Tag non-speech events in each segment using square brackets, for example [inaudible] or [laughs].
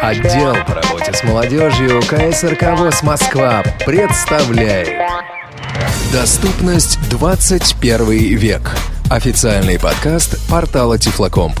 Отдел по работе с молодежью КСРК ВОЗ Москва представляет Доступность 21 век. Официальный подкаст портала Тифлокомп.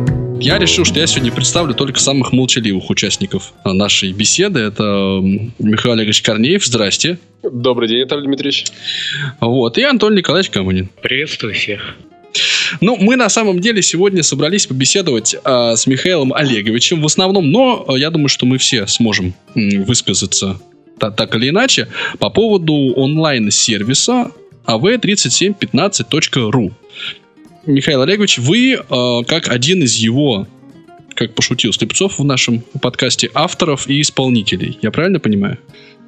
Я решил, что я сегодня представлю только самых молчаливых участников нашей беседы. Это Михаил Олегович Корнеев. Здрасте. Добрый день, Виталий Дмитриевич. Вот. И Антон Николаевич Камынин. Приветствую всех. Ну, мы на самом деле сегодня собрались побеседовать а, с Михаилом Олеговичем в основном, но а, я думаю, что мы все сможем м, высказаться та- так или иначе по поводу онлайн-сервиса av3715.ru. Михаил Олегович, вы, а, как один из его, как пошутил Слепцов в нашем подкасте, авторов и исполнителей. Я правильно понимаю?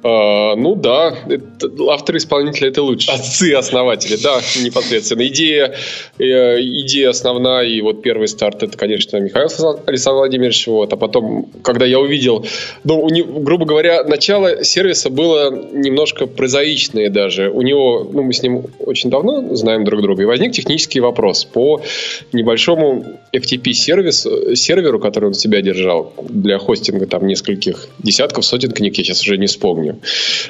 А, ну да, это, авторы исполнителя это лучше. Отцы основатели, да, непосредственно. Идея, э, идея основная и вот первый старт это, конечно, Михаил Александр Владимирович. Вот, а потом, когда я увидел, ну, у него, грубо говоря, начало сервиса было немножко прозаичное даже. У него, ну, мы с ним очень давно знаем друг друга, и возник технический вопрос по небольшому FTP-сервису, серверу, который он себя держал для хостинга там нескольких десятков, сотен книг, я сейчас уже не вспомню.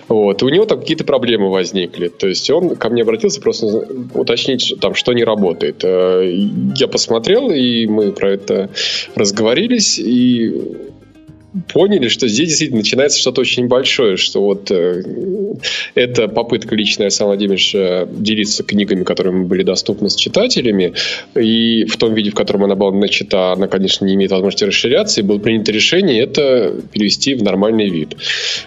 Вот. И у него там какие-то проблемы возникли. То есть он ко мне обратился просто уточнить, там, что не работает. Э, Я посмотрел, и мы про это разговорились, и поняли, что здесь действительно начинается что-то очень большое, что вот э, это попытка личная Александра Владимировича делиться книгами, которые были доступны с читателями, и в том виде, в котором она была начата, она, конечно, не имеет возможности расширяться, и было принято решение это перевести в нормальный вид.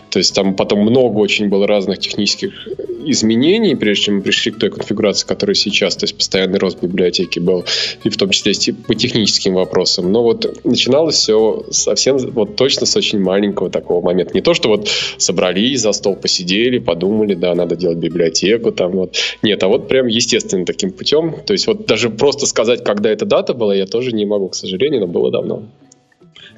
То есть там потом много очень было разных технических изменений, прежде чем мы пришли к той конфигурации, которая сейчас, то есть постоянный рост библиотеки был, и в том числе по техническим вопросам. Но вот начиналось все совсем вот точно с очень маленького такого момента. Не то, что вот собрались за стол, посидели, подумали, да, надо делать библиотеку там вот. Нет, а вот прям естественным таким путем. То есть вот даже просто сказать, когда эта дата была, я тоже не могу, к сожалению, но было давно.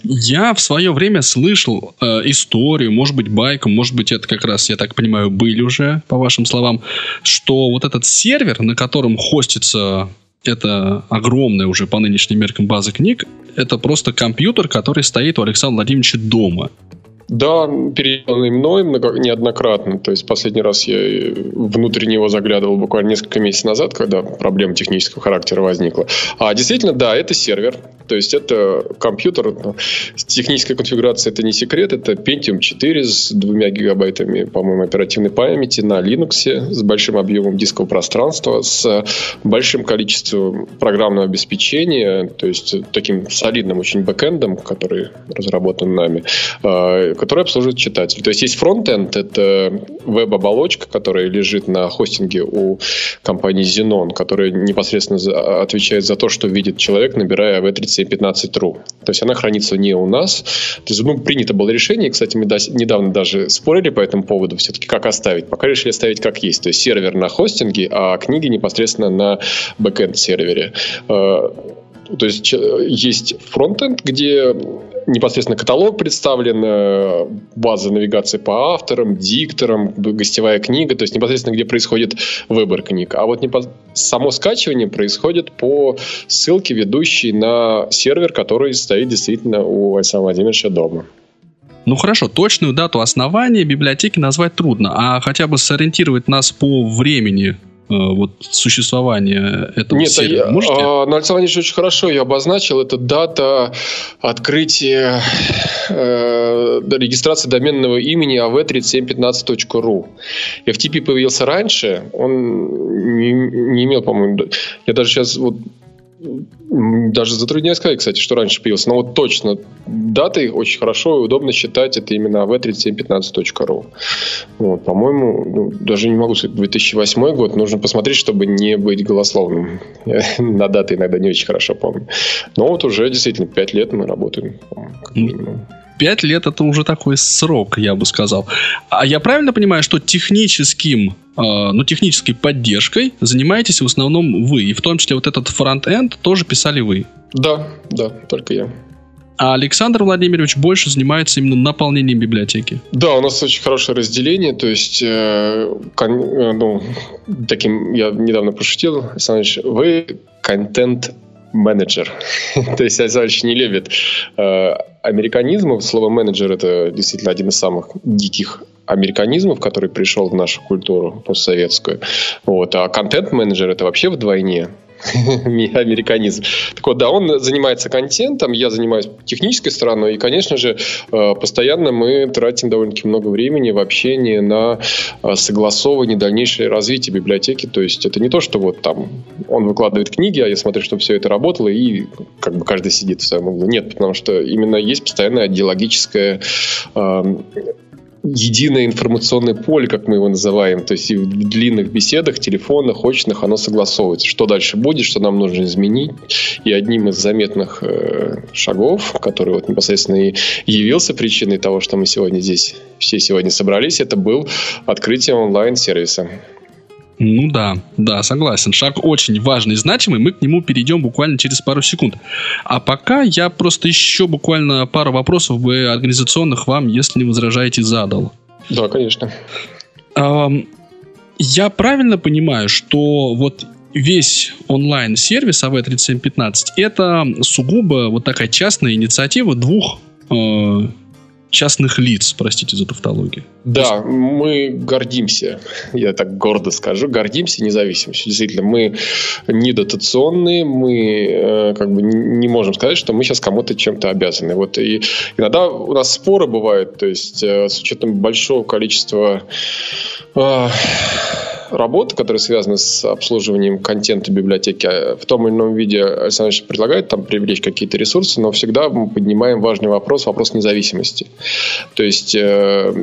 Я в свое время слышал э, историю, может быть, байку, может быть, это как раз, я так понимаю, были уже, по вашим словам, что вот этот сервер, на котором хостится это огромная уже по нынешним меркам база книг, это просто компьютер, который стоит у Александра Владимировича дома. Да, переделанный мной неоднократно. То есть последний раз я внутрь него заглядывал буквально несколько месяцев назад, когда проблема технического характера возникла. А действительно, да, это сервер. То есть это компьютер. Техническая конфигурация это не секрет. Это Pentium 4 с двумя гигабайтами, по-моему, оперативной памяти на Linux с большим объемом дискового пространства, с большим количеством программного обеспечения, то есть таким солидным очень бэкэндом, который разработан нами, который обслуживает читатель. То есть есть фронтенд, это веб-оболочка, которая лежит на хостинге у компании Xenon, которая непосредственно за, отвечает за то, что видит человек, набирая v3715.ru. То есть она хранится не у нас. То есть, ну, принято было решение, кстати, мы недавно даже спорили по этому поводу, все-таки как оставить. Пока решили оставить как есть. То есть сервер на хостинге, а книги непосредственно на бэкэнд сервере. То есть есть фронтенд, где непосредственно каталог представлен, база навигации по авторам, дикторам, гостевая книга, то есть непосредственно где происходит выбор книг. А вот непос... само скачивание происходит по ссылке, ведущей на сервер, который стоит действительно у Александра Владимировича дома. Ну хорошо, точную дату основания библиотеки назвать трудно, а хотя бы сориентировать нас по времени вот существования этого Нет, сервера? Можете? А, ну, Александр Ильич очень хорошо ее обозначил. Это дата открытия э, регистрации доменного имени av3715.ru. FTP появился раньше, он не, не имел, по-моему, я даже сейчас вот даже затрудняюсь сказать, кстати, что раньше появился. Но вот точно даты очень хорошо и удобно считать. Это именно v3715.ru. Вот, по-моему, ну, даже не могу сказать, 2008 год. Нужно посмотреть, чтобы не быть голословным. Я [laughs] на даты иногда не очень хорошо помню. Но вот уже действительно 5 лет мы работаем, как минимум. Пять лет это уже такой срок, я бы сказал. А я правильно понимаю, что техническим, э, ну, технической поддержкой занимаетесь в основном вы, и в том числе вот этот фронт-энд тоже писали вы? Да, да, только я. А Александр Владимирович больше занимается именно наполнением библиотеки. Да, у нас очень хорошее разделение, то есть, э, кон, э, ну, таким я недавно пошутил, Александр вы контент менеджер. [laughs] То есть Александрович не любит э, американизмов. Слово менеджер это действительно один из самых диких американизмов, который пришел в нашу культуру постсоветскую. Вот. А контент-менеджер это вообще вдвойне [laughs] американизм. Так вот, да, он занимается контентом, я занимаюсь технической стороной, и, конечно же, э, постоянно мы тратим довольно-таки много времени в общении на э, согласовывание дальнейшее развитие библиотеки. То есть это не то, что вот там он выкладывает книги, а я смотрю, чтобы все это работало, и как бы каждый сидит в своем углу. Нет, потому что именно есть постоянное идеологическое эм, единое информационное поле, как мы его называем. То есть и в длинных беседах, телефонных, очных оно согласовывается. Что дальше будет, что нам нужно изменить. И одним из заметных э, шагов, который вот непосредственно и явился причиной того, что мы сегодня здесь все сегодня собрались, это был открытие онлайн-сервиса. Ну да, да, согласен. Шаг очень важный и значимый. Мы к нему перейдем буквально через пару секунд. А пока я просто еще буквально пару вопросов бы организационных вам, если не возражаете, задал. Да, конечно. Я правильно понимаю, что вот весь онлайн-сервис AV3715 это сугубо вот такая частная инициатива двух э, частных лиц, простите за тавтологию. Да, мы гордимся, я так гордо скажу, гордимся независимостью. Действительно, мы не дотационные, мы э, как бы не можем сказать, что мы сейчас кому-то чем-то обязаны. Вот и иногда у нас споры бывают, то есть э, с учетом большого количества э, работы, которые связаны с обслуживанием контента библиотеки, а в том или ином виде Александр Ильич предлагает там привлечь какие-то ресурсы, но всегда мы поднимаем важный вопрос, вопрос независимости. То есть э,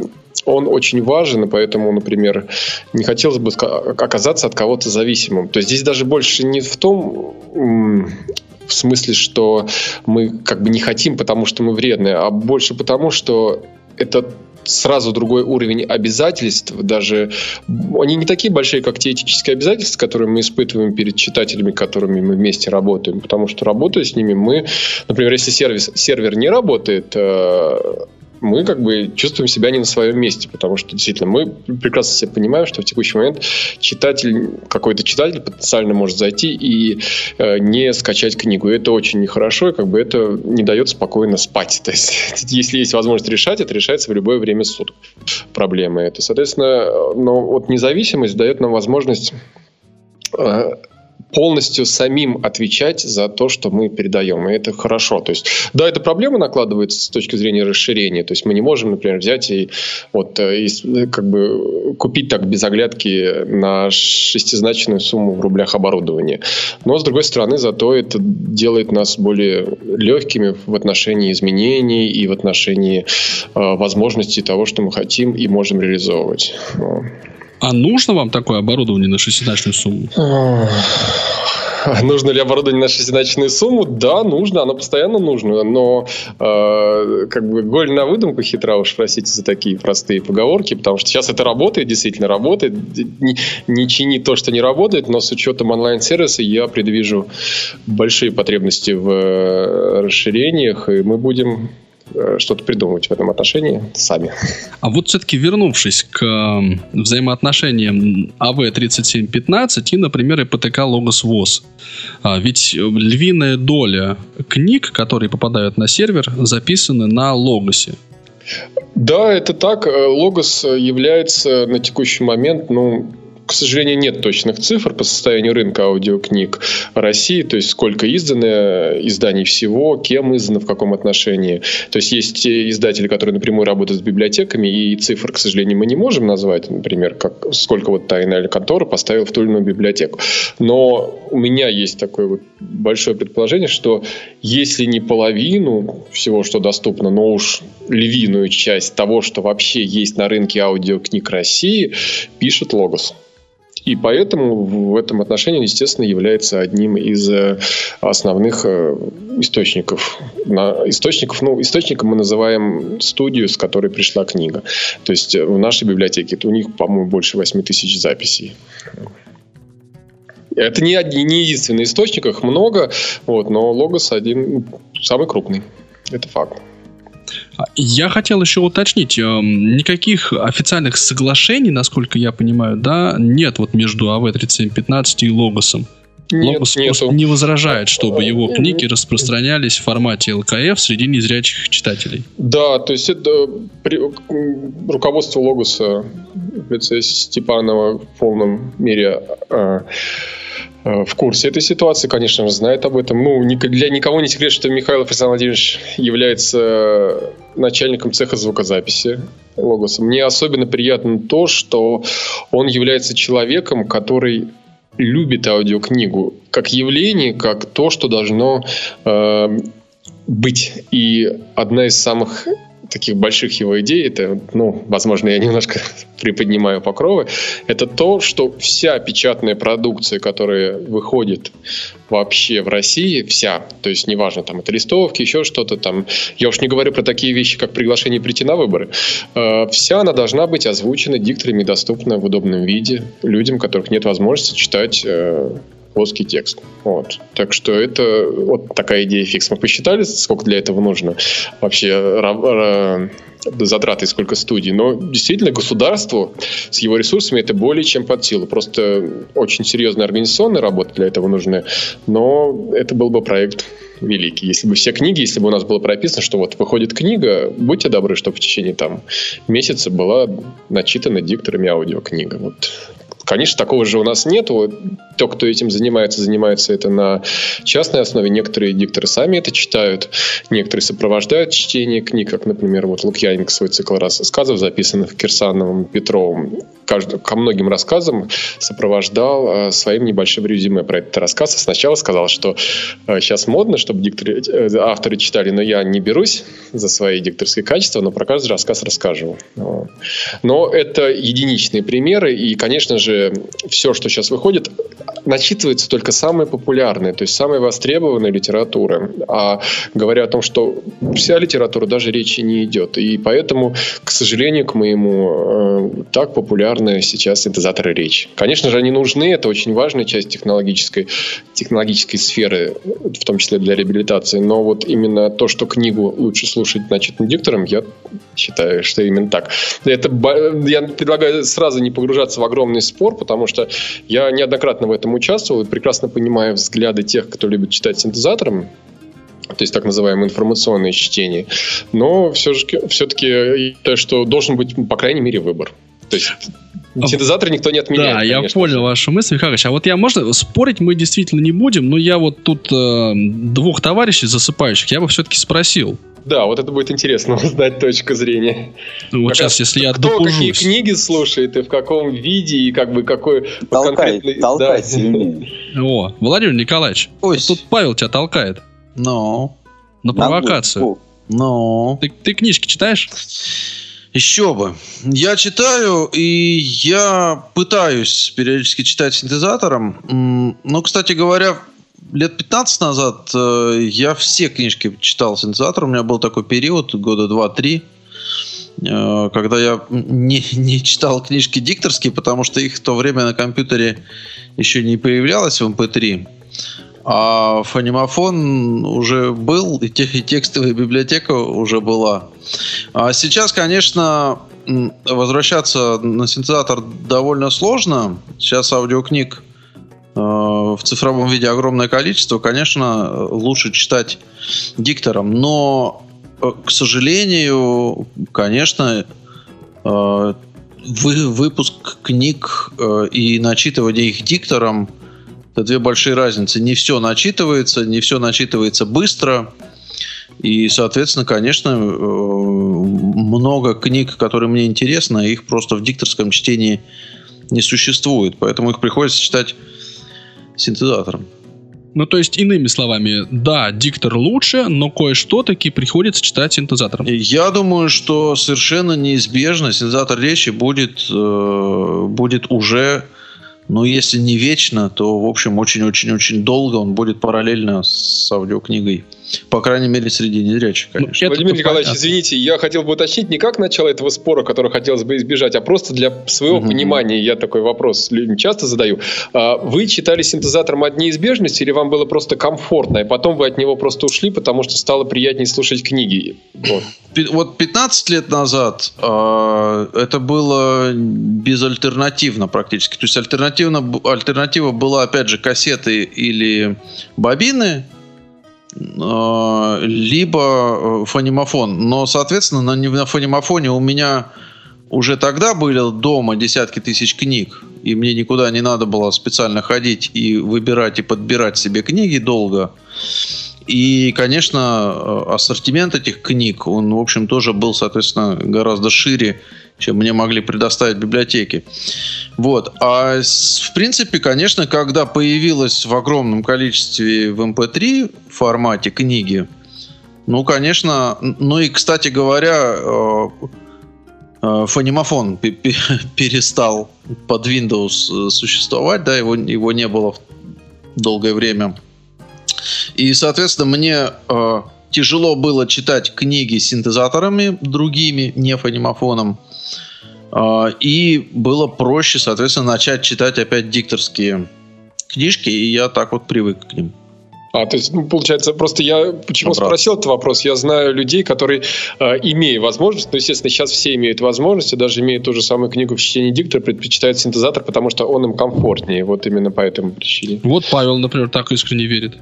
он очень важен, и поэтому, например, не хотелось бы оказаться от кого-то зависимым. То есть здесь даже больше не в том, в смысле, что мы как бы не хотим, потому что мы вредные, а больше потому, что это сразу другой уровень обязательств, даже они не такие большие, как те этические обязательства, которые мы испытываем перед читателями, которыми мы вместе работаем, потому что работая с ними, мы, например, если сервис, сервер не работает, э, мы как бы чувствуем себя не на своем месте, потому что действительно мы прекрасно себе понимаем, что в текущий момент читатель, какой-то читатель потенциально может зайти и э, не скачать книгу. Это очень нехорошо, и как бы это не дает спокойно спать. [laughs] То есть, если есть возможность решать, это решается в любое время суток. Проблемы это. Соответственно, но вот независимость дает нам возможность э, полностью самим отвечать за то, что мы передаем. И это хорошо. То есть, да, эта проблема накладывается с точки зрения расширения. То есть мы не можем, например, взять и вот э, и, как бы купить так без оглядки на шестизначную сумму в рублях оборудования. Но, с другой стороны, зато это делает нас более легкими в отношении изменений и в отношении э, возможностей того, что мы хотим и можем реализовывать. А нужно вам такое оборудование на шестизначную сумму? Нужно ли оборудование на шестизначную сумму? Да, нужно, оно постоянно нужно, но э, как бы голь на выдумку хитра, уж простите за такие простые поговорки, потому что сейчас это работает, действительно работает, не, не чини то, что не работает, но с учетом онлайн-сервиса я предвижу большие потребности в э, расширениях, и мы будем что-то придумывать в этом отношении сами. А вот все-таки вернувшись к взаимоотношениям АВ-3715 и, например, ИПТК Логос ВОЗ. А, ведь львиная доля книг, которые попадают на сервер, записаны на Логосе. Да, это так. Э, Логос является на текущий момент, ну, к сожалению, нет точных цифр по состоянию рынка аудиокниг России, то есть сколько издано изданий всего, кем издано, в каком отношении. То есть есть те издатели, которые напрямую работают с библиотеками, и цифр, к сожалению, мы не можем назвать, например, как, сколько вот та или контора поставил в ту или иную библиотеку. Но у меня есть такое вот большое предположение, что если не половину всего, что доступно, но уж львиную часть того, что вообще есть на рынке аудиокниг России, пишет Логос. И поэтому в этом отношении, естественно, является одним из э, основных э, источников. Источников, ну, источником мы называем студию, с которой пришла книга. То есть в нашей библиотеке у них, по-моему, больше 8 тысяч записей. Это не, не единственный источник, их много, вот, но Логос один самый крупный. Это факт. Я хотел еще уточнить, эм, никаких официальных соглашений, насколько я понимаю, да, нет вот между АВ-3715 и Логосом. Нет, Логос нету. не возражает, чтобы его книги распространялись в формате ЛКФ среди незрячих читателей. Да, то есть это при, руководство Логоса в лице Степанова в полном мере а, Э, в курсе этой ситуации, конечно же, знает об этом. Ну, для никого не секрет, что Михаил Александр Владимирович является начальником цеха звукозаписи Логоса. Мне особенно приятно то, что он является человеком, который любит аудиокнигу как явление, как то, что должно э, быть. И одна из самых таких больших его идей, это, ну, возможно, я немножко [laughs] приподнимаю покровы, это то, что вся печатная продукция, которая выходит вообще в России, вся, то есть неважно, там, это листовки, еще что-то там, я уж не говорю про такие вещи, как приглашение прийти на выборы, э, вся она должна быть озвучена дикторами доступна в удобном виде людям, которых нет возможности читать э, плоский текст. Вот. Так что это вот такая идея фикс. Мы посчитали, сколько для этого нужно вообще затраты, сколько студий. Но действительно государству с его ресурсами это более чем под силу. Просто очень серьезная организационная работа для этого нужна. Но это был бы проект великий. Если бы все книги, если бы у нас было прописано, что вот выходит книга, будьте добры, чтобы в течение там месяца была начитана дикторами аудиокнига. Вот Конечно, такого же у нас нету. То, кто этим занимается, занимается это на частной основе. Некоторые дикторы сами это читают, некоторые сопровождают чтение книг, как, например, вот Лукьяненко свой цикл рассказов, записанных Кирсановым, Петровым, ко многим рассказам сопровождал э, своим небольшим резюме про этот рассказ. Сначала сказал, что э, сейчас модно, чтобы дикторы, э, авторы читали, но я не берусь за свои дикторские качества, но про каждый рассказ расскажу. Но это единичные примеры, и, конечно же, все, что сейчас выходит, начитывается только самое популярное, то есть самая востребованная литература. А говоря о том, что вся литература даже речи не идет. И поэтому, к сожалению, к моему, э, так популярны сейчас синтезаторы речи. Конечно же, они нужны, это очень важная часть технологической, технологической сферы, в том числе для реабилитации. Но вот именно то, что книгу лучше слушать начитанным диктором, я считаю, что именно так. Это, я предлагаю сразу не погружаться в огромный спор, потому что я неоднократно в этом участвовал и прекрасно понимаю взгляды тех, кто любит читать синтезатором, то есть так называемое информационное чтение. Но все же, все-таки то, что должен быть, по крайней мере, выбор. То есть синтезатор никто не отменяет. Да, я понял вашу мысль, Михайлович. А вот я, можно, спорить мы действительно не будем, но я вот тут э, двух товарищей засыпающих, я бы все-таки спросил. Да, вот это будет интересно [laughs] узнать точку зрения. Ну, вот как сейчас, если я кто допужусь. какие книги слушает и в каком виде, и как бы какой толкает, конкретный... Толкает да. сильнее. О, Владимир Николаевич, Ой. тут Павел тебя толкает. Ну. На провокацию. Ну. Ты, ты книжки читаешь? Еще бы. Я читаю, и я пытаюсь периодически читать синтезатором. Но, кстати говоря, лет 15 назад э, я все книжки читал синтезатором. У меня был такой период, года 2-3, э, когда я не, не читал книжки дикторские, потому что их в то время на компьютере еще не появлялось в MP3. А фонимофон уже был, и, тех, и текстовая библиотека уже была. А сейчас, конечно, возвращаться на синтезатор довольно сложно. Сейчас аудиокниг в цифровом виде огромное количество. Конечно, лучше читать диктором. Но, э, к сожалению, конечно, э, вы, выпуск книг э, и начитывание их диктором – это две большие разницы. Не все начитывается, не все начитывается быстро. И, соответственно, конечно, э, много книг, которые мне интересны, их просто в дикторском чтении не существует. Поэтому их приходится читать синтезатором. Ну, то есть, иными словами, да, диктор лучше, но кое-что таки приходится читать синтезатором. Я думаю, что совершенно неизбежно синтезатор речи будет, э, будет уже ну, если не вечно, то, в общем, очень-очень-очень долго он будет параллельно с аудиокнигой. По крайней мере, среди незрячих, ну, конечно. Ну, Владимир Николаевич, понятно. извините, я хотел бы уточнить не как начало этого спора, который хотелось бы избежать, а просто для своего угу. понимания. Я такой вопрос людям часто задаю. А, вы читали синтезатором от неизбежности или вам было просто комфортно, и потом вы от него просто ушли, потому что стало приятнее слушать книги? Вот, вот 15 лет назад э, это было безальтернативно практически. То есть альтернативно, альтернатива была, опять же, кассеты или бобины, Э, либо э, фонимофон. Но, соответственно, на, на фонимофоне у меня уже тогда были дома десятки тысяч книг, и мне никуда не надо было специально ходить и выбирать и подбирать себе книги долго. И, конечно, э, ассортимент этих книг, он, в общем, тоже был, соответственно, гораздо шире, чем мне могли предоставить библиотеки. Вот. А в принципе, конечно, когда появилась в огромном количестве в MP3 эм формате книги, ну, конечно, ну и, кстати говоря, э, э, фонимофон [laughs] перестал под Windows существовать, да, его, его не было долгое время. И, соответственно, мне э, тяжело было читать книги синтезаторами другими, не фонимофоном. Э, и было проще, соответственно, начать читать опять дикторские книжки, и я так вот привык к ним. А, то есть, ну, получается, просто я почему Обратно. спросил этот вопрос? Я знаю людей, которые, э, имея возможность, ну, естественно, сейчас все имеют возможность, и даже имея ту же самую книгу в чтении диктора, предпочитают синтезатор, потому что он им комфортнее. Вот именно по этому причине. Вот Павел, например, так искренне верит.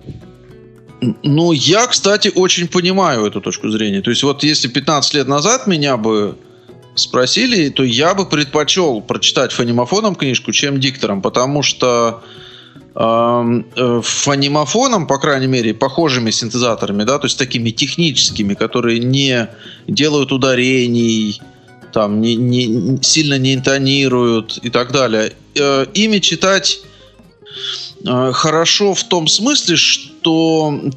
Ну, я, кстати, очень понимаю эту точку зрения. То есть, вот если 15 лет назад меня бы спросили, то я бы предпочел прочитать фонимофоном книжку, чем диктором, потому что Э, фонимофоном, по крайней мере, похожими синтезаторами, да, то есть такими техническими, которые не делают ударений, там, не, не, сильно не интонируют и так далее. Э, ими читать э, хорошо в том смысле, что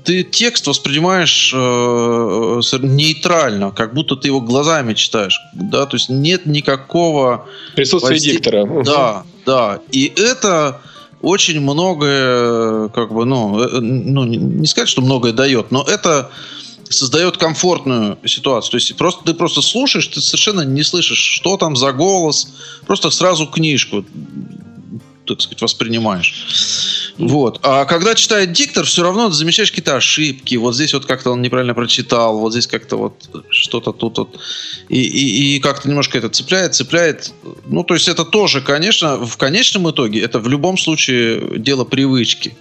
ты текст воспринимаешь э, нейтрально, как будто ты его глазами читаешь, да, то есть нет никакого присутствия диктора. Да, да, и это очень многое, как бы, ну, э, ну, не сказать, что многое дает, но это создает комфортную ситуацию. То есть просто ты просто слушаешь, ты совершенно не слышишь, что там за голос, просто сразу книжку так сказать, воспринимаешь. Вот. А когда читает диктор, все равно замечаешь какие-то ошибки. Вот здесь вот как-то он неправильно прочитал, вот здесь как-то вот что-то тут вот. И, и, и как-то немножко это цепляет, цепляет. Ну, то есть это тоже, конечно, в конечном итоге, это в любом случае дело привычки,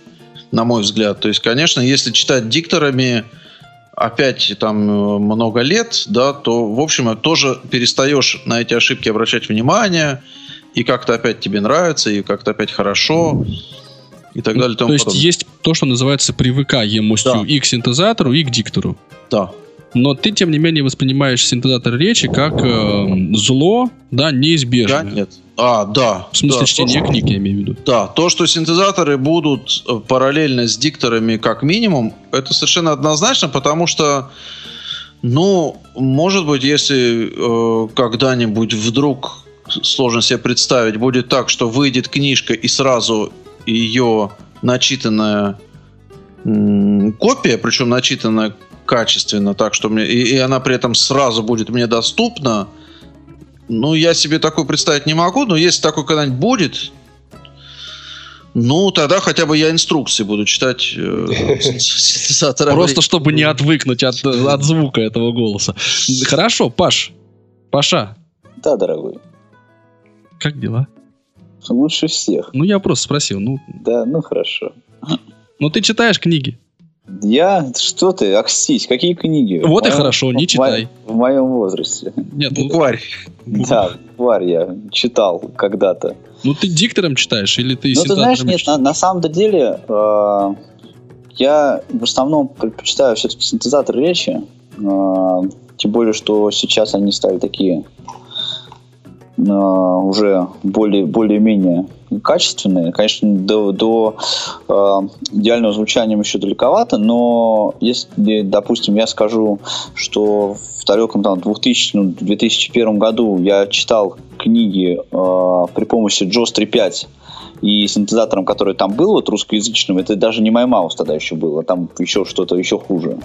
на мой взгляд. То есть, конечно, если читать дикторами, опять там много лет, да, то, в общем, тоже перестаешь на эти ошибки обращать внимание, и как-то опять тебе нравится, и как-то опять хорошо, и так далее. И тому то есть подобное. есть то, что называется привыкаемостью да. и к синтезатору, и к диктору. Да. Но ты, тем не менее, воспринимаешь синтезатор речи как э, зло, да, неизбежное. Да, нет. А, да. В смысле да, чтения то, книг, я имею в виду. Да, то, что синтезаторы будут э, параллельно с дикторами как минимум, это совершенно однозначно, потому что, ну, может быть, если э, когда-нибудь вдруг сложно себе представить, будет так, что выйдет книжка и сразу ее начитанная копия, причем начитанная качественно, так что мне и, и она при этом сразу будет мне доступна. Ну, я себе такое представить не могу, но если такое когда-нибудь будет, ну, тогда хотя бы я инструкции буду читать э, [laughs] Просто чтобы не отвыкнуть от, [laughs] от звука этого голоса. Хорошо, Паш. Паша. Да, дорогой. Как дела? Лучше всех. Ну, я просто спросил. Ну... Да, ну хорошо. Ну, ты читаешь книги? Я? Что ты? Акстись, какие книги? Вот в и моем, хорошо, не читай. В, в моем возрасте. Нет, ну... Букварь. Да, букварь я читал когда-то. Ну, ты диктором читаешь или ты Ну, ты знаешь, нет, на, на самом деле э, я в основном предпочитаю все-таки синтезатор речи. Э, тем более, что сейчас они стали такие уже более, более-менее качественные. Конечно, до, до э, идеального звучания еще далековато, но если, допустим, я скажу, что в далеком там, 2000-2001 году я читал книги э, при помощи JOS 3.5 и синтезатором, который там был, вот русскоязычным, это даже не MyMouse тогда еще было, там еще что-то еще хуже.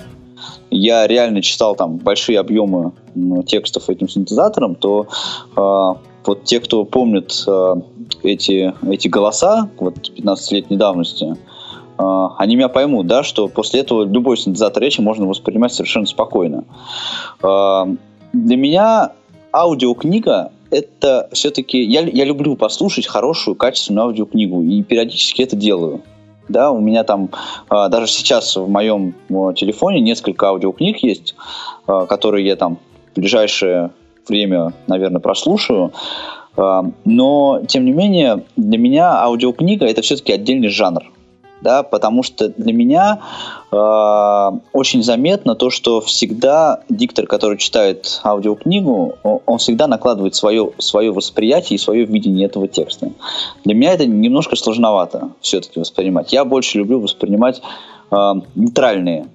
Я реально читал там большие объемы ну, текстов этим синтезатором, то э, вот те, кто помнит э, эти, эти голоса, вот 15-летней давности, э, они меня поймут, да, что после этого любой синтезатор речи можно воспринимать совершенно спокойно. Для меня аудиокнига это все-таки... Я, я люблю послушать хорошую, качественную аудиокнигу, и периодически это делаю. Да, у меня там а, даже сейчас в моем телефоне несколько аудиокниг есть, а, которые я там в ближайшее время, наверное, прослушаю. А, но, тем не менее, для меня аудиокнига это все-таки отдельный жанр да, потому что для меня э, очень заметно то, что всегда диктор, который читает аудиокнигу, он всегда накладывает свое, свое восприятие и свое видение этого текста. Для меня это немножко сложновато все-таки воспринимать. Я больше люблю воспринимать э, нейтральные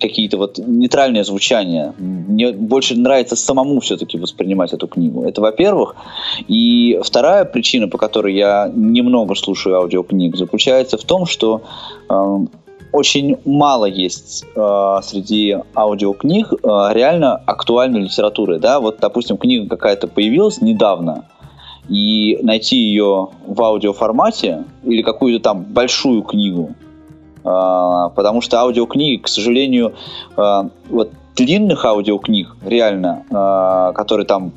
какие-то вот нейтральные звучания. Мне больше нравится самому все-таки воспринимать эту книгу. Это во-первых. И вторая причина, по которой я немного слушаю аудиокниг, заключается в том, что э, очень мало есть э, среди аудиокниг э, реально актуальной литературы. Да? Вот, допустим, книга какая-то появилась недавно, и найти ее в аудиоформате или какую-то там большую книгу потому что аудиокниги, к сожалению, а, вот длинных аудиокниг, реально, а, которые там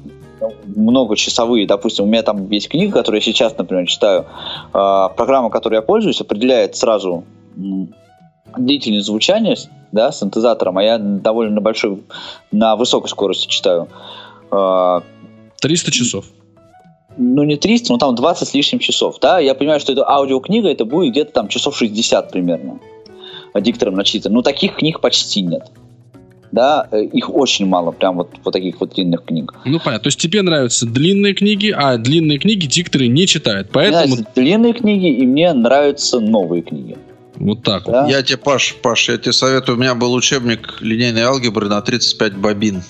многочасовые, допустим, у меня там есть книга, которую я сейчас, например, читаю, программа, которой я пользуюсь, определяет сразу длительность звучания, да, синтезатором, а я довольно большой, на высокой скорости читаю. 300 часов ну не 300, но там 20 с лишним часов, да, я понимаю, что это аудиокнига, это будет где-то там часов 60 примерно диктором начитан. Но таких книг почти нет. Да, э, их очень мало, прям вот, вот таких вот длинных книг. Ну, понятно. То есть тебе нравятся длинные книги, а длинные книги дикторы не читают. Поэтому... Мне длинные книги, и мне нравятся новые книги. Вот так да? вот. Я тебе, Паш, Паш, я тебе советую, у меня был учебник линейной алгебры на 35 бобин.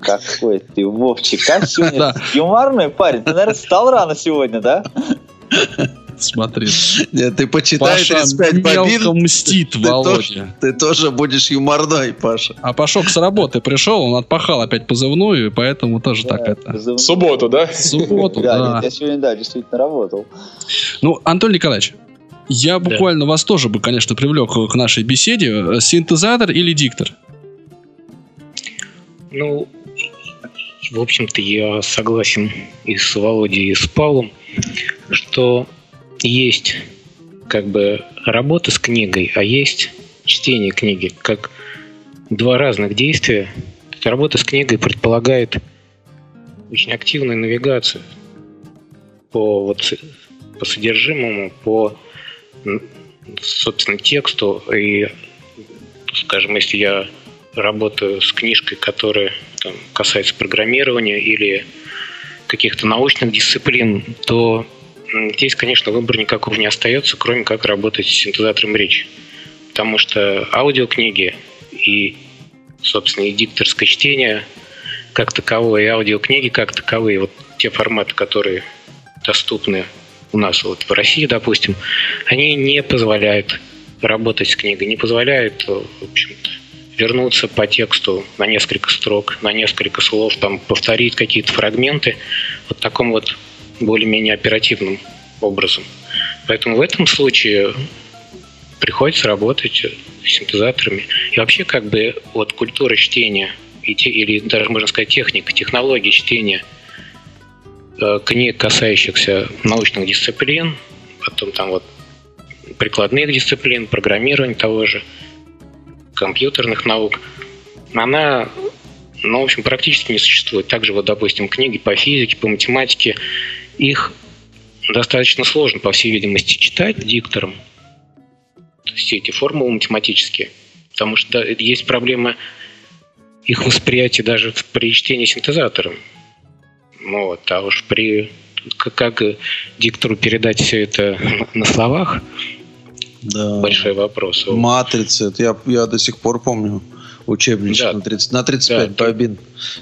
Какой ты, Вовчик, как [laughs] сегодня юморный парень. Ты, наверное, встал рано сегодня, да? Смотри. Нет, ты почитай Паша 35 бобин. мстит, ты Володя. Тоже, ты тоже будешь юморной, Паша. А Пашок с работы пришел, он отпахал опять позывную, и поэтому тоже да, так это. Позывную. Субботу, да? Субботу, да. Я сегодня, да, действительно работал. Ну, Антон Николаевич, я буквально да. вас тоже бы, конечно, привлек к нашей беседе. Синтезатор или диктор? Ну, в общем-то, я согласен и с Володей, и с Павлом, что есть как бы работа с книгой, а есть чтение книги, как два разных действия. Работа с книгой предполагает очень активную навигацию по, вот, по содержимому, по собственно тексту. И, скажем, если я работаю с книжкой, которая там, касается программирования или каких-то научных дисциплин, то здесь, конечно, выбор никакого не остается, кроме как работать с синтезатором речи. Потому что аудиокниги и, собственно, и дикторское чтение как таковое, и аудиокниги как таковые, вот те форматы, которые доступны у нас вот в России, допустим, они не позволяют работать с книгой, не позволяют, в общем-то, вернуться по тексту на несколько строк, на несколько слов, там повторить какие-то фрагменты вот таком вот более-менее оперативным образом. Поэтому в этом случае приходится работать синтезаторами. И вообще как бы вот культура чтения или даже можно сказать техника, технологии чтения э, книг, касающихся научных дисциплин, потом там вот прикладных дисциплин, программирования того же – компьютерных наук, она, ну, в общем, практически не существует. Также, вот, допустим, книги по физике, по математике, их достаточно сложно, по всей видимости, читать диктором, все эти формулы математические, потому что есть проблема их восприятия даже при чтении синтезатором. Ну вот, а уж при как, как диктору передать все это на словах, да. большой вопрос. Матрицы, это я, я до сих пор помню. учебничек да. на, 30, на 35 да. бобин.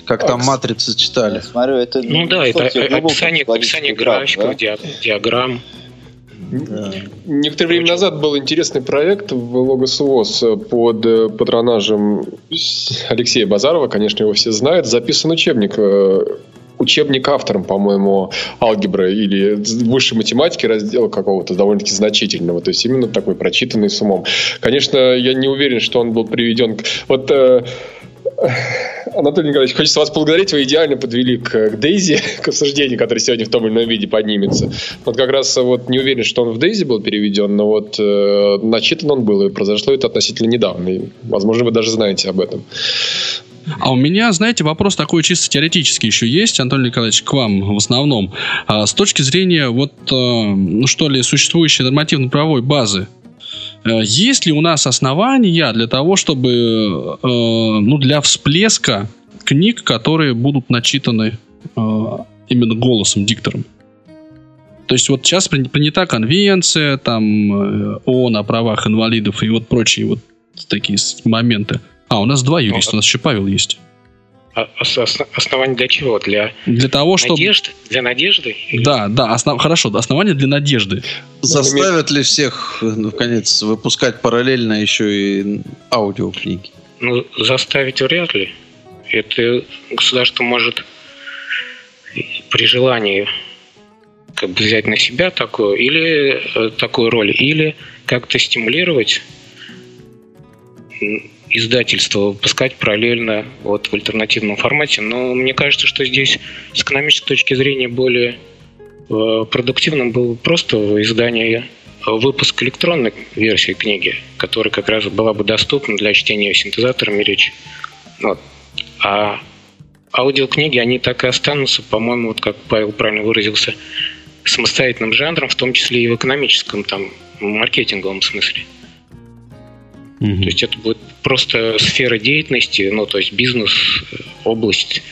Как а, там матрицы читали. Я смотрю, это, ну да, это описание, описание графиков, да? диаграмм. Да. Некоторое время назад был интересный проект в Логос под э, патронажем Алексея Базарова, конечно, его все знают. Записан учебник э, учебник автором, по-моему, алгебры или высшей математики раздела какого-то довольно-таки значительного. То есть именно такой прочитанный с умом. Конечно, я не уверен, что он был приведен. Вот э, Анатолий Николаевич, хочется вас поблагодарить. Вы идеально подвели к, к Дейзи, [laughs] к обсуждению, которое сегодня в том или ином виде поднимется. Вот как раз вот не уверен, что он в Дейзи был переведен, но вот э, начитан он был, и произошло это относительно недавно. И, возможно, вы даже знаете об этом. А у меня, знаете, вопрос такой чисто теоретический еще есть, Анатолий Николаевич, к вам в основном. А, с точки зрения, вот, э, ну что ли, существующей нормативно-правовой базы, Э, есть ли у нас основания для того, чтобы, э, ну, для всплеска книг, которые будут начитаны именно голосом, диктором? То есть вот сейчас принята конвенция, там, ООН о правах инвалидов и вот прочие вот такие моменты. А, у нас два юриста, у нас еще Павел есть. А, основание для чего? Для, для того, чтобы... Надежды? Для надежды? Да, да, основ... хорошо, основание для надежды. Заставят ли всех, наконец, выпускать параллельно еще и аудиокниги? Ну, заставить вряд ли. Это государство может при желании как бы взять на себя такую или э, такую роль, или как-то стимулировать издательство выпускать параллельно вот в альтернативном формате. Но мне кажется, что здесь с экономической точки зрения более э, продуктивным был просто издание э, выпуск электронной версии книги, которая как раз была бы доступна для чтения синтезаторами речи. Вот. А аудиокниги, они так и останутся, по-моему, вот как Павел правильно выразился, самостоятельным жанром, в том числе и в экономическом, там, маркетинговом смысле. Угу. То есть это будет просто сфера деятельности, ну, то есть бизнес, область,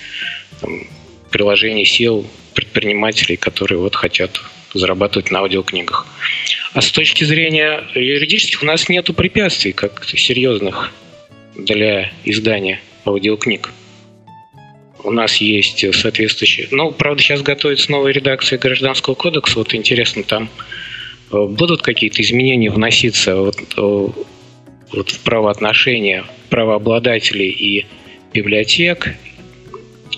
там, приложений сил, предпринимателей, которые вот хотят зарабатывать на аудиокнигах. А с точки зрения юридических у нас нет препятствий как серьезных для издания аудиокниг. У нас есть соответствующие... Ну, правда, сейчас готовится новая редакция Гражданского кодекса. Вот интересно, там э, будут какие-то изменения вноситься вот, э, вот в правоотношения правообладателей и библиотек,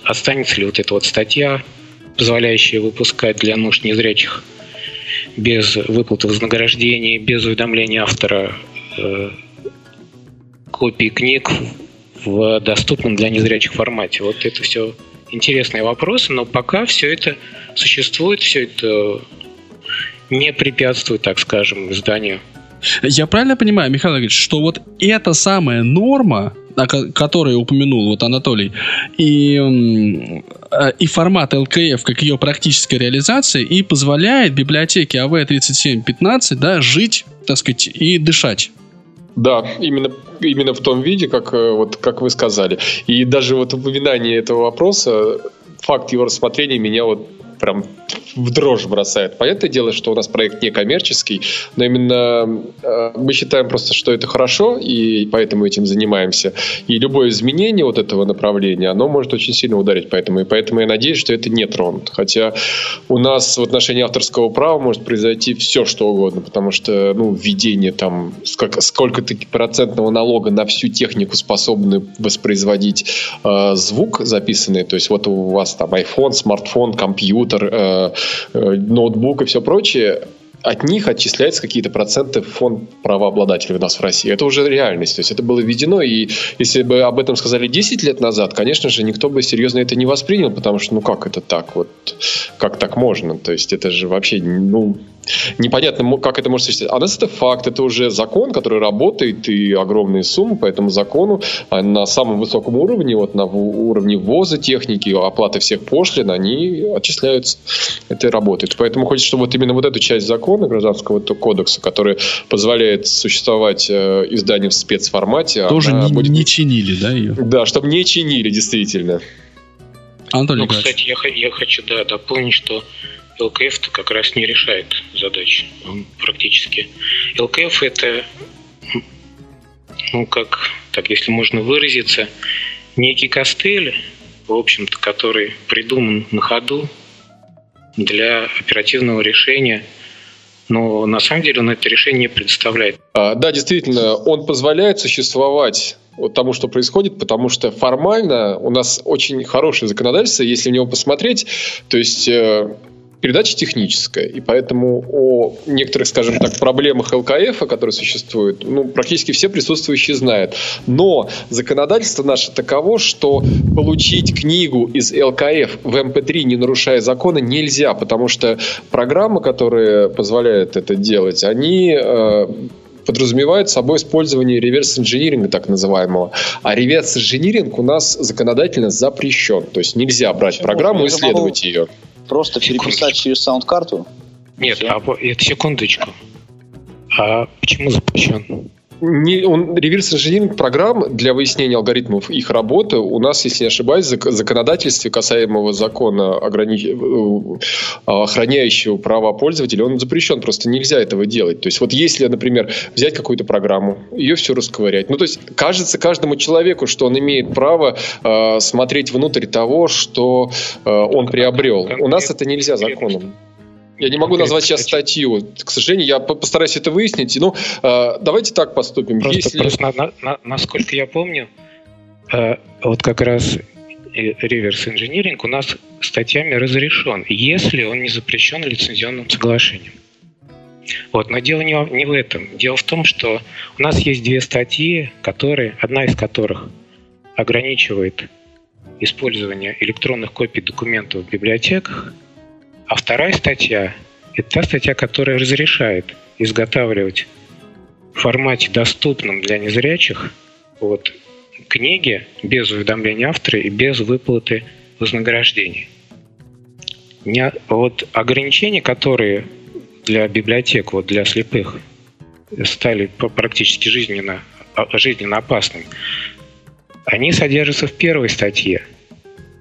останется ли вот эта вот статья, позволяющая выпускать для нужд незрячих без выплаты вознаграждения, без уведомления автора э, копии книг в доступном для незрячих формате. Вот это все интересные вопросы, но пока все это существует, все это не препятствует, так скажем, изданию я правильно понимаю, Михаил Ильич, что вот эта самая норма, о которой упомянул вот Анатолий, и, э, и формат ЛКФ, как ее практическая реализация, и позволяет библиотеке АВ-3715 да, жить, так сказать, и дышать. Да, именно, именно в том виде, как, э, вот, как вы сказали. И даже вот упоминание этого вопроса, факт его рассмотрения меня вот прям в дрожь бросает. Понятное дело, что у нас проект не коммерческий, но именно э, мы считаем просто, что это хорошо, и поэтому этим занимаемся. И любое изменение вот этого направления, оно может очень сильно ударить по этому. И поэтому я надеюсь, что это не тронут. Хотя у нас в отношении авторского права может произойти все, что угодно, потому что ну, введение там сколько-то процентного налога на всю технику, способную воспроизводить э, звук записанный, то есть вот у вас там iPhone, смартфон, компьютер, Э, ноутбук и все прочее, от них отчисляются какие-то проценты в фонд правообладателей у нас в России. Это уже реальность. То есть это было введено, и если бы об этом сказали 10 лет назад, конечно же, никто бы серьезно это не воспринял, потому что, ну как это так? Вот как так можно? То есть это же вообще, ну, непонятно, как это может существовать. А нас это факт, это уже закон, который работает, и огромные суммы по этому закону а на самом высоком уровне, вот на уровне ввоза техники, оплаты всех пошлин, они отчисляются. Это работает. Поэтому хочется, чтобы вот именно вот эту часть закона гражданского кодекса, который позволяет существовать э, в спецформате, тоже не, будет... не чинили, да, ее? Да, чтобы не чинили, действительно. Анатолий ну, кстати, я, я хочу да, дополнить, что ЛКФ как раз не решает задачи. Он практически... ЛКФ это ну как, так если можно выразиться, некий костыль, в общем-то, который придуман на ходу для оперативного решения но на самом деле он это решение не предоставляет. А, да, действительно, он позволяет существовать вот тому, что происходит, потому что формально у нас очень хорошее законодательство, если в него посмотреть, то есть э, передача техническая, и поэтому о некоторых, скажем так, проблемах ЛКФ, которые существуют, ну, практически все присутствующие знают. Но законодательство наше таково, что получить книгу из ЛКФ в MP3, не нарушая закона, нельзя, потому что программы, которые позволяют это делать, они э, подразумевает собой использование реверс-инжиниринга так называемого. А реверс-инжиниринг у нас законодательно запрещен. То есть нельзя брать Почему? программу и исследовать ее. Просто переписать через саунд-карту? Нет, а, это секундочку. А почему запрещен? Не, он реверс-инжиниринг программ для выяснения алгоритмов их работы у нас, если не ошибаюсь, в законодательстве касаемого закона, огранич... Э, охраняющего права пользователя, он запрещен, просто нельзя этого делать. То есть вот если, например, взять какую-то программу, ее все расковырять, ну то есть кажется каждому человеку, что он имеет право э, смотреть внутрь того, что э, он приобрел. У нас это нельзя законом. Я не могу назвать сейчас статью. К сожалению, я постараюсь это выяснить. Ну, давайте так поступим. Просто, Если... просто на, на, насколько я помню, э, вот как раз реверс инжиниринг у нас статьями разрешен, если он не запрещен лицензионным соглашением. Вот, но дело не, не в этом. Дело в том, что у нас есть две статьи, которые, одна из которых ограничивает использование электронных копий документов в библиотеках, а вторая статья – это та статья, которая разрешает изготавливать в формате, доступном для незрячих, вот, книги без уведомления автора и без выплаты вознаграждений. Вот ограничения, которые для библиотек, вот для слепых, стали практически жизненно, а, жизненно опасными, они содержатся в первой статье.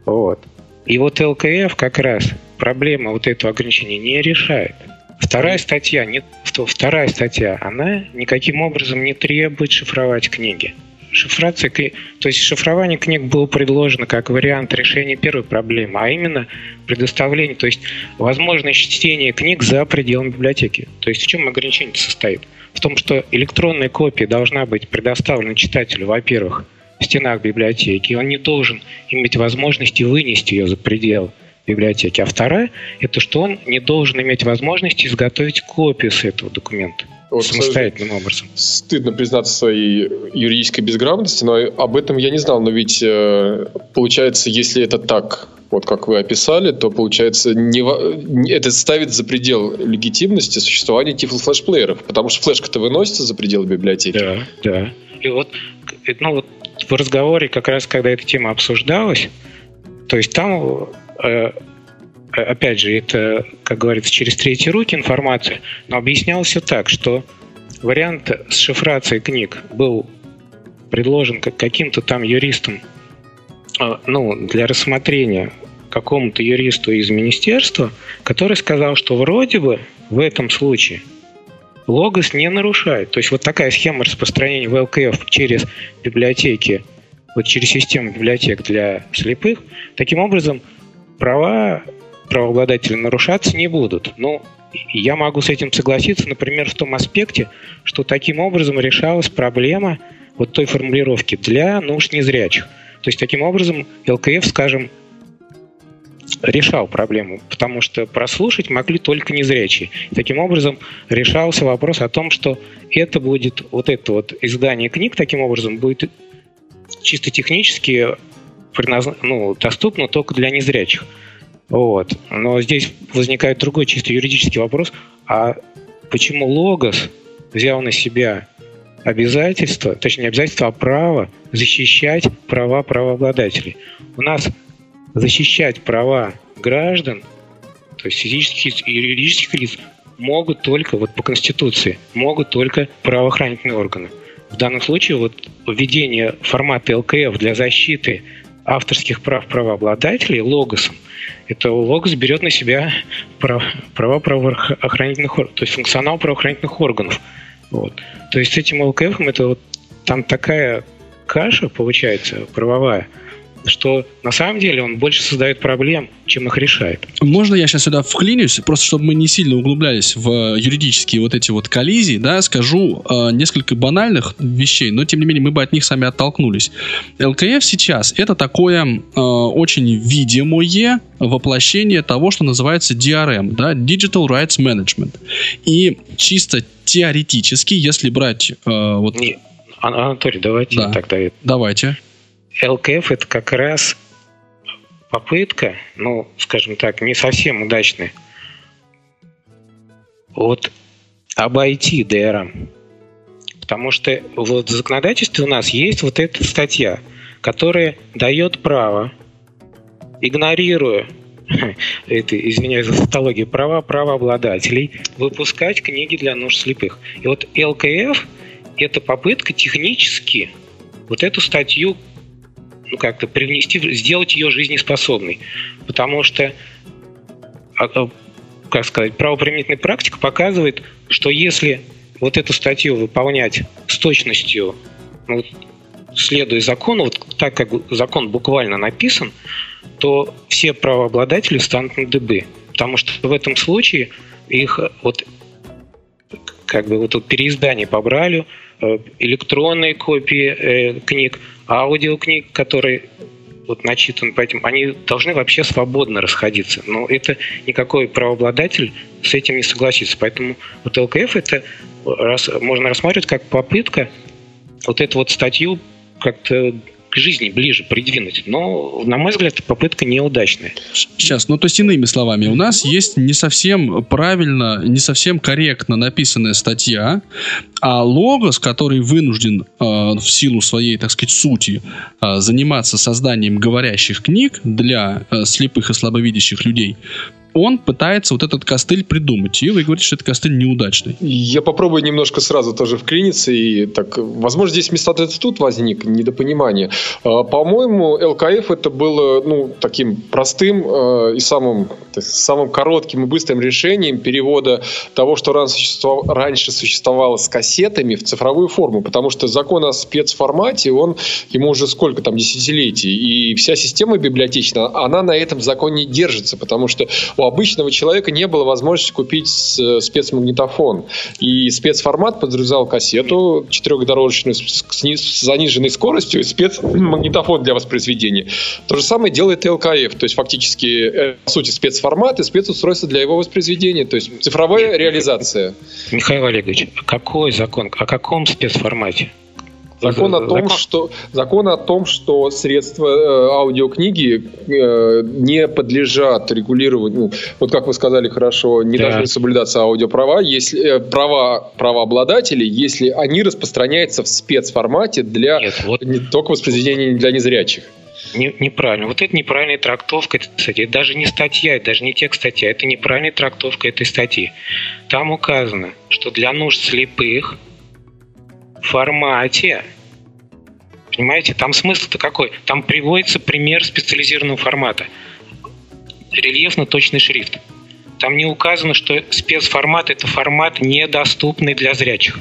Вот. И вот ЛКФ как раз проблема вот этого ограничения не решает. Вторая статья, не, вторая статья, она никаким образом не требует шифровать книги. Шифрация, то есть шифрование книг было предложено как вариант решения первой проблемы, а именно предоставление, то есть возможность чтения книг за пределами библиотеки. То есть в чем ограничение состоит? В том, что электронная копия должна быть предоставлена читателю, во-первых, в стенах библиотеки, и он не должен иметь возможности вынести ее за пределы библиотеки. А вторая – это что он не должен иметь возможности изготовить копию с этого документа. Вот, самостоятельным образом. Стыдно признаться своей юридической безграмотности, но об этом я не знал. Но ведь э, получается, если это так, вот как вы описали, то получается не, это ставит за предел легитимности существования тифло-флешплееров, потому что флешка-то выносится за пределы библиотеки. Да, да. И вот, ну вот в разговоре, как раз когда эта тема обсуждалась, то есть там опять же, это, как говорится, через третьи руки информация, но объяснялось все так, что вариант с шифрацией книг был предложен как каким-то там юристом, э, ну, для рассмотрения какому-то юристу из министерства, который сказал, что вроде бы в этом случае логос не нарушает. То есть вот такая схема распространения в ЛКФ через библиотеки, вот через систему библиотек для слепых, таким образом права правообладателя нарушаться не будут. Ну, я могу с этим согласиться, например, в том аспекте, что таким образом решалась проблема вот той формулировки для нужд незрячих. То есть таким образом ЛКФ, скажем, решал проблему, потому что прослушать могли только незрячие. Таким образом решался вопрос о том, что это будет, вот это вот издание книг таким образом будет чисто технически предназ... ну, доступно только для незрячих. Вот. Но здесь возникает другой чисто юридический вопрос. А почему Логос взял на себя обязательство, точнее обязательство, а право защищать права правообладателей? У нас защищать права граждан, то есть физических и юридических лиц, могут только, вот по Конституции, могут только правоохранительные органы. В данном случае вот введение формата ЛКФ для защиты авторских прав правообладателей логосом, это логос берет на себя прав, права правоохранительных органов, то есть функционал правоохранительных органов. Вот. То есть с этим ЛКФ это вот там такая каша получается правовая, что на самом деле он больше создает проблем, чем их решает. Можно я сейчас сюда вклинюсь, просто чтобы мы не сильно углублялись в юридические вот эти вот коллизии, да, скажу э, несколько банальных вещей, но тем не менее мы бы от них сами оттолкнулись. ЛКФ сейчас это такое э, очень видимое воплощение того, что называется DRM, да, Digital Rights Management. И чисто теоретически, если брать э, вот... Не, Анатолий, давайте да. тогда... Давайте. ЛКФ это как раз попытка, ну, скажем так, не совсем удачная, вот обойти ДРМ. Потому что вот в законодательстве у нас есть вот эта статья, которая дает право, игнорируя [laughs] это, извиняюсь за статологию, права правообладателей, выпускать книги для нужд слепых. И вот ЛКФ – это попытка технически вот эту статью ну, как-то привнести, сделать ее жизнеспособной. Потому что, а, а, как сказать, правоприменительная практика показывает, что если вот эту статью выполнять с точностью, ну, следуя закону, вот так как закон буквально написан, то все правообладатели станут на дыбы. Потому что в этом случае их вот как бы вот переиздание по Бралю, э, электронные копии э, книг, аудиокниг, которые вот начитаны по этим, они должны вообще свободно расходиться. Но это никакой правообладатель с этим не согласится. Поэтому вот ЛКФ это раз, можно рассматривать как попытка вот эту вот статью как-то к жизни ближе придвинуть. Но, на мой взгляд, попытка неудачная. Сейчас, ну то есть иными словами, у нас есть не совсем правильно, не совсем корректно написанная статья, а логос, который вынужден э, в силу своей, так сказать, сути э, заниматься созданием говорящих книг для э, слепых и слабовидящих людей, он пытается вот этот костыль придумать. И вы говорите, что этот костыль неудачный. Я попробую немножко сразу тоже вклиниться. И так, возможно, здесь места тут возник недопонимание. А, по-моему, ЛКФ это было ну, таким простым э, и самым, самым коротким и быстрым решением перевода того, что раньше существовало с кассетами в цифровую форму. Потому что закон о спецформате, он ему уже сколько там десятилетий. И вся система библиотечная, она на этом законе держится. Потому что у обычного человека не было возможности купить э, спецмагнитофон. И спецформат подразумевал кассету четырехдорожечную с заниженной скоростью и спецмагнитофон для воспроизведения. То же самое делает ЛКФ. То есть фактически, э, по сути, спецформат и спецустройство для его воспроизведения. То есть цифровая реализация. Михаил Олегович, какой закон? О каком спецформате? Закон о том, закон... что закон о том, что средства э, аудиокниги э, не подлежат регулированию. Вот как вы сказали хорошо, не да. должны соблюдаться аудиоправа, если э, права правообладателей, если они распространяются в спецформате для Нет, вот... не только воспроизведения для незрячих. Не, неправильно. Вот это неправильная трактовка этой статьи. Это даже не статья, это даже не текст статьи, это неправильная трактовка этой статьи. Там указано, что для нужд слепых формате. Понимаете, там смысл-то какой? Там приводится пример специализированного формата. Рельефно-точный шрифт. Там не указано, что спецформат – это формат, недоступный для зрячих.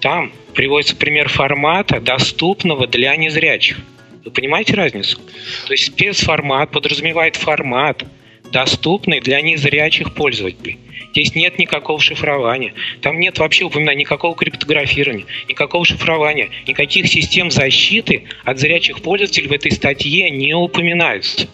Там приводится пример формата, доступного для незрячих. Вы понимаете разницу? То есть спецформат подразумевает формат, доступный для незрячих пользователей. Здесь нет никакого шифрования. Там нет вообще упоминания никакого криптографирования, никакого шифрования, никаких систем защиты от зрячих пользователей в этой статье не упоминаются.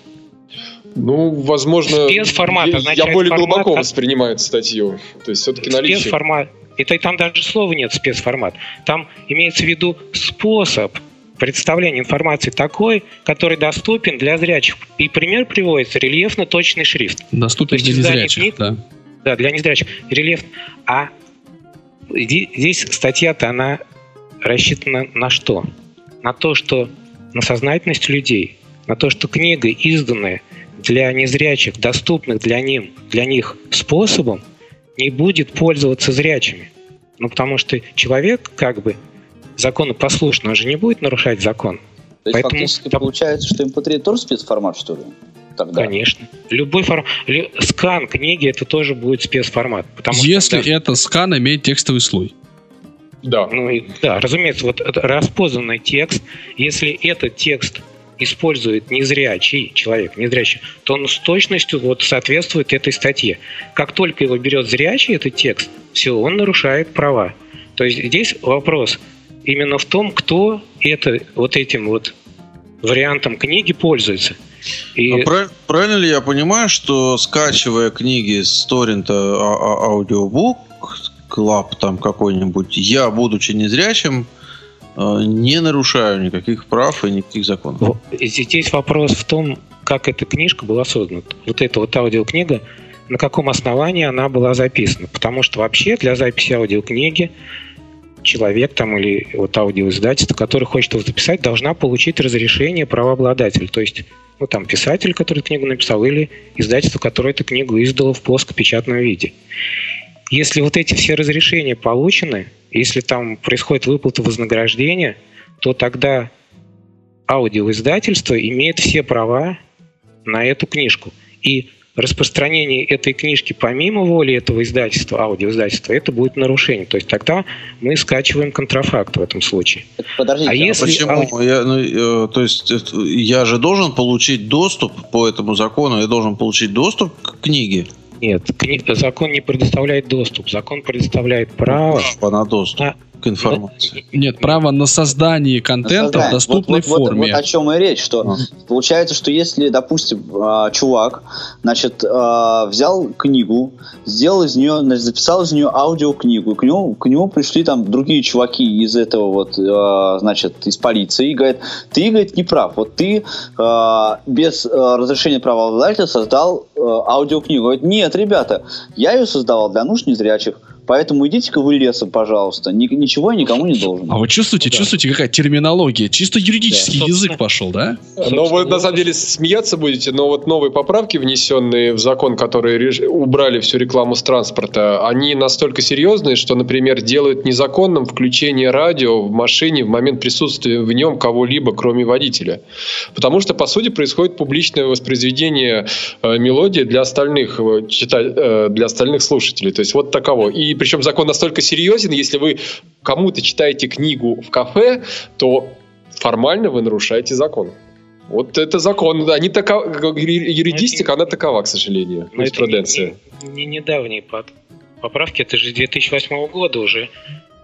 Ну, возможно, Спецформат я, я более формат, глубоко воспринимаю эту статью. То есть все-таки наличие... Спецформат. Это там даже слова нет спецформат. Там имеется в виду способ представления информации такой, который доступен для зрячих. И пример приводится рельефно-точный шрифт. Доступен для незрячих, книг, да. Да, для незрячих. Рельеф. А здесь статья-то, она рассчитана на что? На то, что на сознательность людей, на то, что книга, изданная для незрячих, доступных для, ним, для них способом, не будет пользоваться зрячими. Ну, потому что человек, как бы, законопослушный, он же не будет нарушать закон. То есть, Поэтому... фактически получается, что MP3 тоже спецформат, что ли? Тогда. Конечно. Любой формат. Скан книги это тоже будет спецформат. Потому Если что, это скан имеет текстовый слой. Да. Ну, и, да, разумеется, вот это распознанный текст, если этот текст использует незрячий человек, незрячий, то он с точностью вот соответствует этой статье. Как только его берет зрячий этот текст, все, он нарушает права. То есть здесь вопрос именно в том, кто это вот этим вот вариантом книги пользуется. И... А прав, правильно ли я понимаю, что скачивая книги с торрента а, а, аудиобук, клаб там какой-нибудь, я, будучи незрячим, э, не нарушаю никаких прав и никаких законов. Здесь вопрос в том, как эта книжка была создана. Вот эта вот аудиокнига, на каком основании она была записана. Потому что вообще для записи аудиокниги человек там или вот аудиоиздательство, который хочет его записать, должна получить разрешение правообладателя. То есть, ну там писатель, который книгу написал, или издательство, которое эту книгу издало в плоскопечатном виде. Если вот эти все разрешения получены, если там происходит выплата вознаграждения, то тогда аудиоиздательство имеет все права на эту книжку. И распространение этой книжки помимо воли этого издательства, аудиоиздательства, это будет нарушение. То есть тогда мы скачиваем контрафакт в этом случае. Подождите, а, а если почему? Ауди... Я, ну, э, то есть я же должен получить доступ по этому закону, я должен получить доступ к книге? Нет, кни... закон не предоставляет доступ. Закон предоставляет право, право на доступ. На к информации. Нет, право на создание контента на создание. в доступной вот, вот, форме. Вот, вот о чем и речь, что а. получается, что если, допустим, а, чувак, значит, а, взял книгу, сделал из нее, записал из нее аудиокнигу, к нему, к нему пришли там другие чуваки из этого вот, значит, из полиции и говорят, ты, говорит, не прав, вот ты без разрешения правообладателя создал аудиокнигу. Говорит, нет, ребята, я ее создавал для нужд незрячих. Поэтому идите-ка вы лесом, пожалуйста. Ни, ничего я никому не должен. А вы чувствуете, ну, чувствуете, какая терминология? Чисто юридический да. язык пошел, да? Но вы на самом деле смеяться будете, но вот новые поправки, внесенные в закон, которые реж... убрали всю рекламу с транспорта, они настолько серьезные, что, например, делают незаконным включение радио в машине в момент присутствия в нем кого-либо, кроме водителя. Потому что, по сути, происходит публичное воспроизведение э, мелодии для остальных, э, чита... э, для остальных слушателей. То есть вот таково. И причем закон настолько серьезен, если вы кому-то читаете книгу в кафе, то формально вы нарушаете закон. Вот это закон. Они такова, юридистика, она такова, к сожалению, юриспруденция. Не, не, не недавние поправки, это же 2008 года уже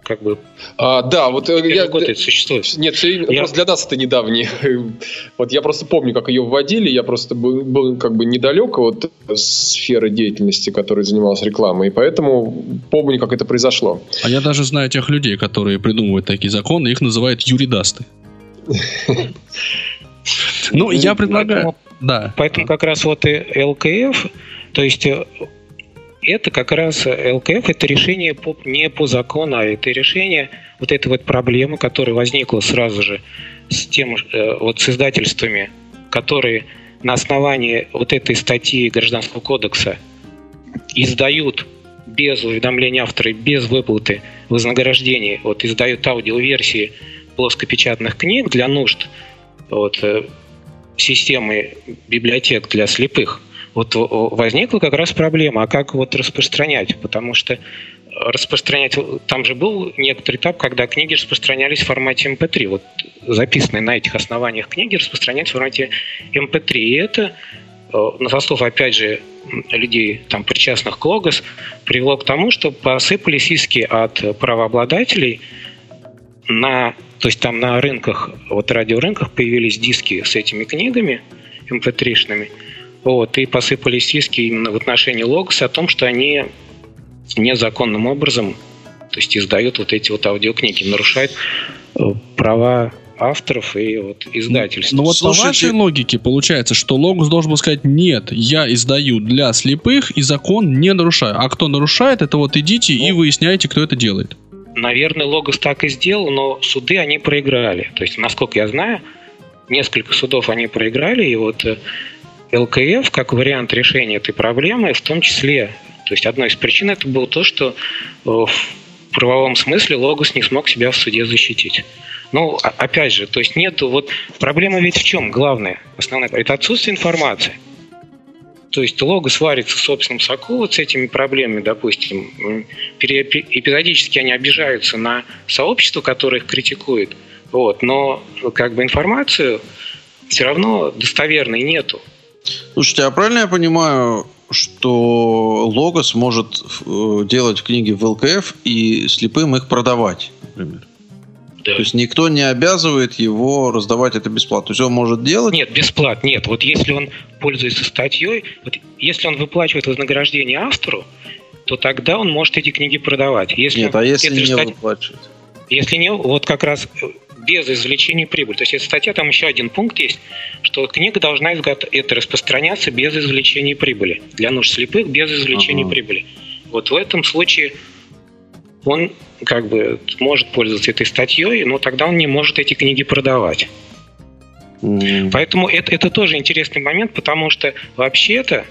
как бы... А, да, вот э, я... год это существует. Нет, я... просто для нас это недавний. [laughs] вот я просто помню, как ее вводили, я просто был, был как бы недалек от сферы деятельности, которой занималась рекламой, и поэтому помню, как это произошло. А я даже знаю тех людей, которые придумывают такие законы, их называют юридасты. [laughs] Ну, я предлагаю... Да. Поэтому как раз вот и ЛКФ, то есть э, это как раз ЛКФ, это решение по, не по закону, а это решение вот этой вот проблемы, которая возникла сразу же с тем, э, вот с издательствами, которые на основании вот этой статьи Гражданского кодекса издают без уведомления автора, без выплаты вознаграждений, вот издают аудиоверсии плоскопечатных книг для нужд вот, э, системы библиотек для слепых вот возникла как раз проблема, а как вот распространять, потому что распространять, там же был некоторый этап, когда книги распространялись в формате MP3, эм вот записанные на этих основаниях книги распространялись в формате MP3, эм и это э, на заслуг, опять же, людей, там, причастных к Логос, привело к тому, что посыпались иски от правообладателей на, то есть там на рынках, вот радиорынках появились диски с этими книгами mp3-шными, эм вот, и посыпались иски именно в отношении Логос о том, что они незаконным образом то есть издают вот эти вот аудиокниги, нарушают э, права авторов и вот издательств. Ну вот Слушайте... по вашей логике получается, что Логос должен был сказать, нет, я издаю для слепых и закон не нарушаю. А кто нарушает, это вот идите ну, и выясняйте, кто это делает. Наверное, Логос так и сделал, но суды они проиграли. То есть, насколько я знаю, несколько судов они проиграли, и вот э, ЛКФ как вариант решения этой проблемы, в том числе, то есть одной из причин это было то, что э, в правовом смысле Логос не смог себя в суде защитить. Ну, опять же, то есть нет, вот проблема ведь в чем? Главное, основная, это отсутствие информации. То есть логос варится в собственном соку вот с этими проблемами, допустим. Эпизодически они обижаются на сообщество, которое их критикует. Вот, но как бы информацию все равно достоверной нету. Слушайте, а правильно я понимаю, что Логос может э, делать книги в ЛКФ и слепым их продавать, например? Да. То есть никто не обязывает его раздавать это бесплатно. То есть он может делать... Нет, бесплатно. Нет. Вот если он пользуется статьей, вот если он выплачивает вознаграждение автору, то тогда он может эти книги продавать. Если Нет, а если не стать... выплачивает? Если не, вот как раз э, без извлечения прибыли. То есть эта статья, там еще один пункт есть, что книга должна это распространяться без извлечения прибыли. Для нужд слепых без извлечения ага. прибыли. Вот в этом случае он как бы может пользоваться этой статьей, но тогда он не может эти книги продавать. Mm. Поэтому это, это тоже интересный момент, потому что вообще-то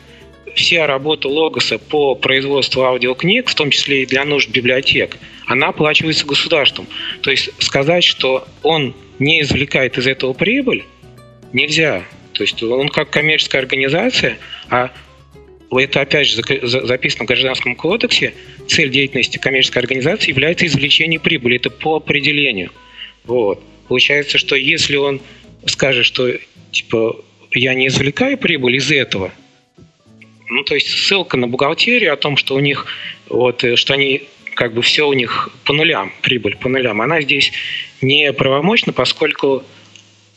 вся работа Логоса по производству аудиокниг, в том числе и для нужд библиотек, она оплачивается государством. То есть сказать, что он не извлекает из этого прибыль, нельзя. То есть он как коммерческая организация, а это опять же записано в Гражданском кодексе, цель деятельности коммерческой организации является извлечение прибыли. Это по определению. Вот. Получается, что если он скажет, что типа я не извлекаю прибыль из этого, ну, то есть ссылка на бухгалтерию о том, что у них, вот, э, что они как бы все у них по нулям, прибыль по нулям, она здесь не правомочна, поскольку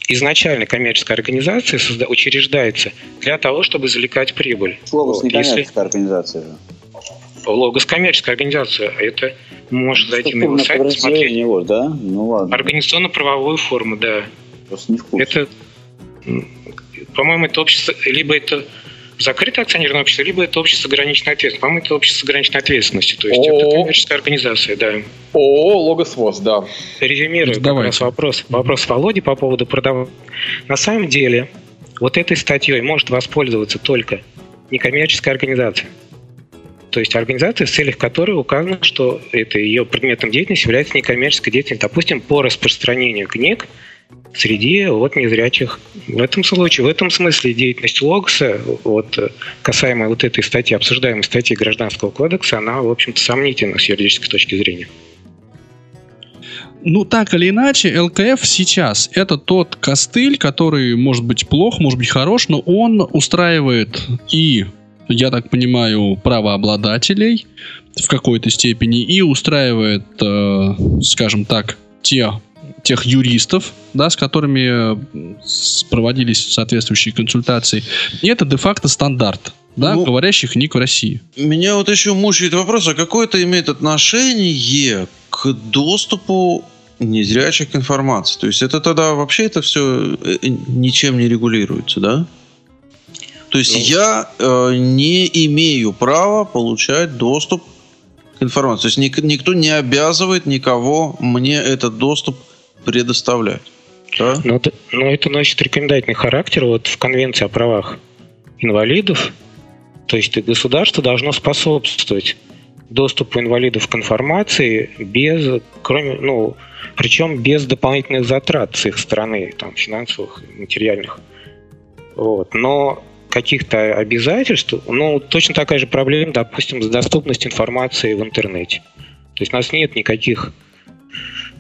изначально коммерческая организация учреждается для того, чтобы извлекать прибыль. Логос вот. не коммерческая Если... организация же. Логос коммерческая организация. Это может зайти на его сайт, посмотреть. Него, да? Ну ладно. Организационно-правовую форму, да. Просто не в курсе. Это, по-моему, это общество, либо это закрытое акционерное общество, либо это общество с ограниченной ответственностью. По-моему, это общество с ограниченной ответственностью. То есть О-о-о. это коммерческая организация, да. ООО «Логосвоз», да. Резюмирую как раз вопрос. Вопрос Володи по поводу продавания. На самом деле, вот этой статьей может воспользоваться только некоммерческая организация. То есть организация, в целях которой указано, что это ее предметом деятельности является некоммерческой деятельностью, допустим, по распространению книг среди вот незрячих. В этом случае, в этом смысле деятельность Логоса, вот, касаемо вот этой статьи, обсуждаемой статьи Гражданского кодекса, она, в общем-то, сомнительна с юридической точки зрения. Ну, так или иначе, ЛКФ сейчас это тот костыль, который может быть плох, может быть хорош, но он устраивает и, я так понимаю, правообладателей в какой-то степени, и устраивает, э, скажем так, те тех юристов, да, с которыми э, проводились соответствующие консультации. И это де-факто стандарт да, ну, говорящих ник в России. Меня вот еще мучает вопрос, а какое это имеет отношение к доступу незрячих к информации? То есть это тогда вообще это все э, ничем не регулируется, да? То есть ну, я э, не имею права получать доступ к информации. То есть ник, никто не обязывает никого мне этот доступ предоставлять. Да? Но, это, но это носит рекомендательный характер вот в Конвенции о правах инвалидов. То есть государство должно способствовать доступу инвалидов к информации без, кроме, ну, причем без дополнительных затрат с их стороны, там, финансовых, материальных. Вот. Но каких-то обязательств, ну, точно такая же проблема, допустим, с доступностью информации в интернете. То есть у нас нет никаких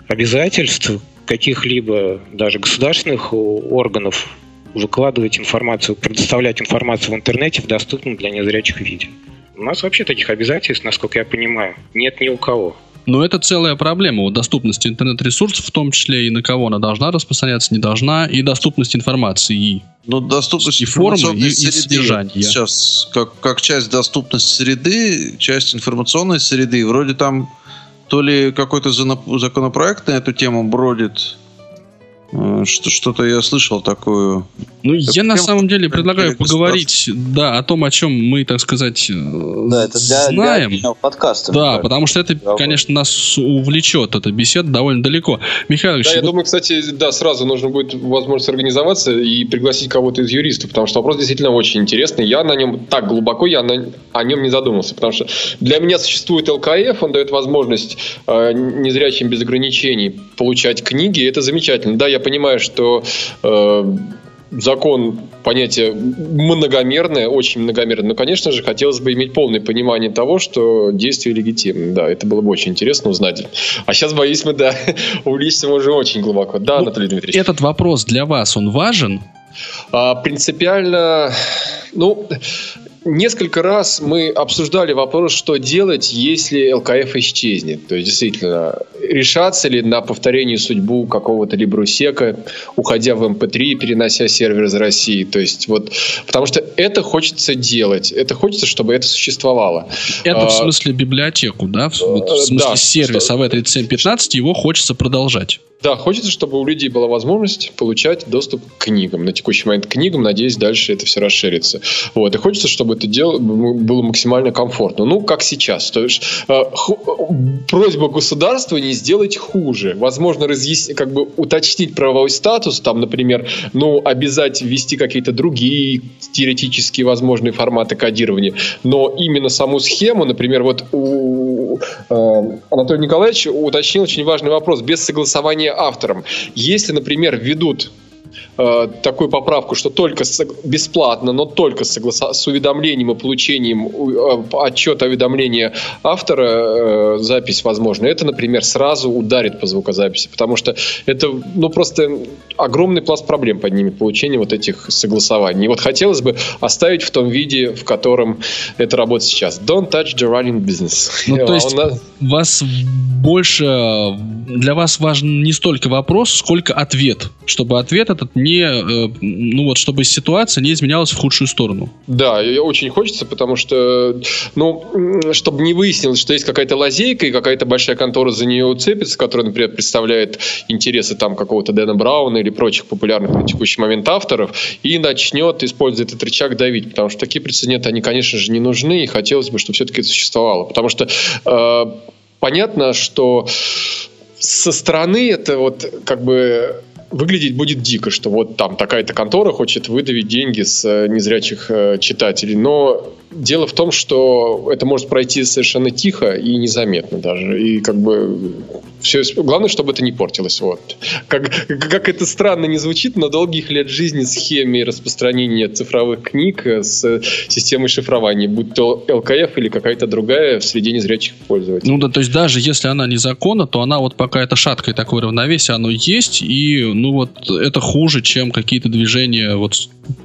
обязательств каких-либо даже государственных органов выкладывать информацию, предоставлять информацию в интернете в доступном для незрячих виде. У нас вообще таких обязательств, насколько я понимаю, нет ни у кого. Но это целая проблема. Вот доступность интернет-ресурсов, в том числе и на кого она должна распространяться, не должна, и доступность информации, и, ну, доступность и формы, и, и содержания. Сейчас, как, как часть доступности среды, часть информационной среды, вроде там то ли какой-то законопроект на эту тему бродит, что-то я слышал такое. Ну, это я на самом деле предлагаю поговорить, да, о том, о чем мы, так сказать, э, да, это для, знаем. Для подкаста. Да, так. потому что это, конечно, нас увлечет, эта беседа довольно далеко. Михаил Да, я думаю, кстати, да, сразу нужно будет возможность организоваться и пригласить кого-то из юристов, потому что вопрос действительно очень интересный. Я на нем так глубоко, я на, о нем не задумался, потому что для меня существует ЛКФ, он дает возможность э, незрячим без ограничений получать книги, это замечательно. Да, я понимаю, что э, закон понятие многомерное, очень многомерное. Но, конечно же, хотелось бы иметь полное понимание того, что действие легитимно. Да, это было бы очень интересно узнать. А сейчас, боюсь, мы, да, [laughs] увлечься можем очень глубоко. Да, Ну, Анатолий Дмитриевич? Этот вопрос для вас, он важен? А, принципиально, ну, несколько раз мы обсуждали вопрос, что делать, если ЛКФ исчезнет. То есть, действительно, решаться ли на повторение судьбу какого-то либрусека, уходя в MP3 и перенося сервер из России. То есть, вот, потому что это хочется делать. Это хочется, чтобы это существовало. Это в А, смысле библиотеку, да? В, вот в э, смысле да, сервис что- AV3715, его хочется продолжать. Да, хочется, чтобы у людей была возможность получать доступ к книгам. На текущий момент к книгам, надеюсь, дальше это все расширится. Вот. И хочется, чтобы это дело было максимально комфортно. Ну, как сейчас. То есть, э, ху- просьба государства не сделать хуже. Возможно, разъяснить, как бы уточнить правовой статус, там, например, ну, обязать ввести какие-то другие теоретические возможные форматы кодирования. Но именно саму схему, например, вот у э, Анатолий Николаевич уточнил очень важный вопрос. Без согласования автором. Если, например, введут э, такую поправку, что только бесплатно, но только согласа- с уведомлением и получением э, отчета уведомления автора э, запись возможна. Это, например, сразу ударит по звукозаписи, потому что это ну просто огромный пласт проблем поднимет получение вот этих согласований. И вот хотелось бы оставить в том виде, в котором это работает сейчас. Don't touch the running business. Ну, [laughs] то А есть у нас- вас больше... Для вас важен не столько вопрос, сколько ответ. Чтобы ответ этот не... э, Ну вот, чтобы ситуация не изменялась в худшую сторону. Да, очень хочется, потому что, ну, чтобы не выяснилось, что есть какая-то лазейка, и какая-то большая контора за нее уцепится, которая, например, представляет интересы там какого-то Дэна Брауна или прочих популярных на текущий момент авторов, и начнет, используя этот рычаг, давить. Потому что такие прецеденты, они, конечно же, не нужны, и хотелось бы, чтобы все-таки это существовало. Потому что э, понятно, что со стороны это вот как бы выглядеть будет дико, что вот там такая-то контора хочет выдавить деньги с э, незрячих э, читателей. Но дело в том, что это может пройти совершенно тихо и незаметно даже. И как бы все, главное, чтобы это не портилось. Вот. Как, как это странно не звучит, но долгих лет жизни схеме распространения цифровых книг э, с системой шифрования, будь то ЛКФ или какая-то другая в среде незрячих пользователей. Ну да, то есть даже если она незаконна, то она вот пока это шаткое такое равновесие, оно есть, и ну вот это хуже, чем какие-то движения вот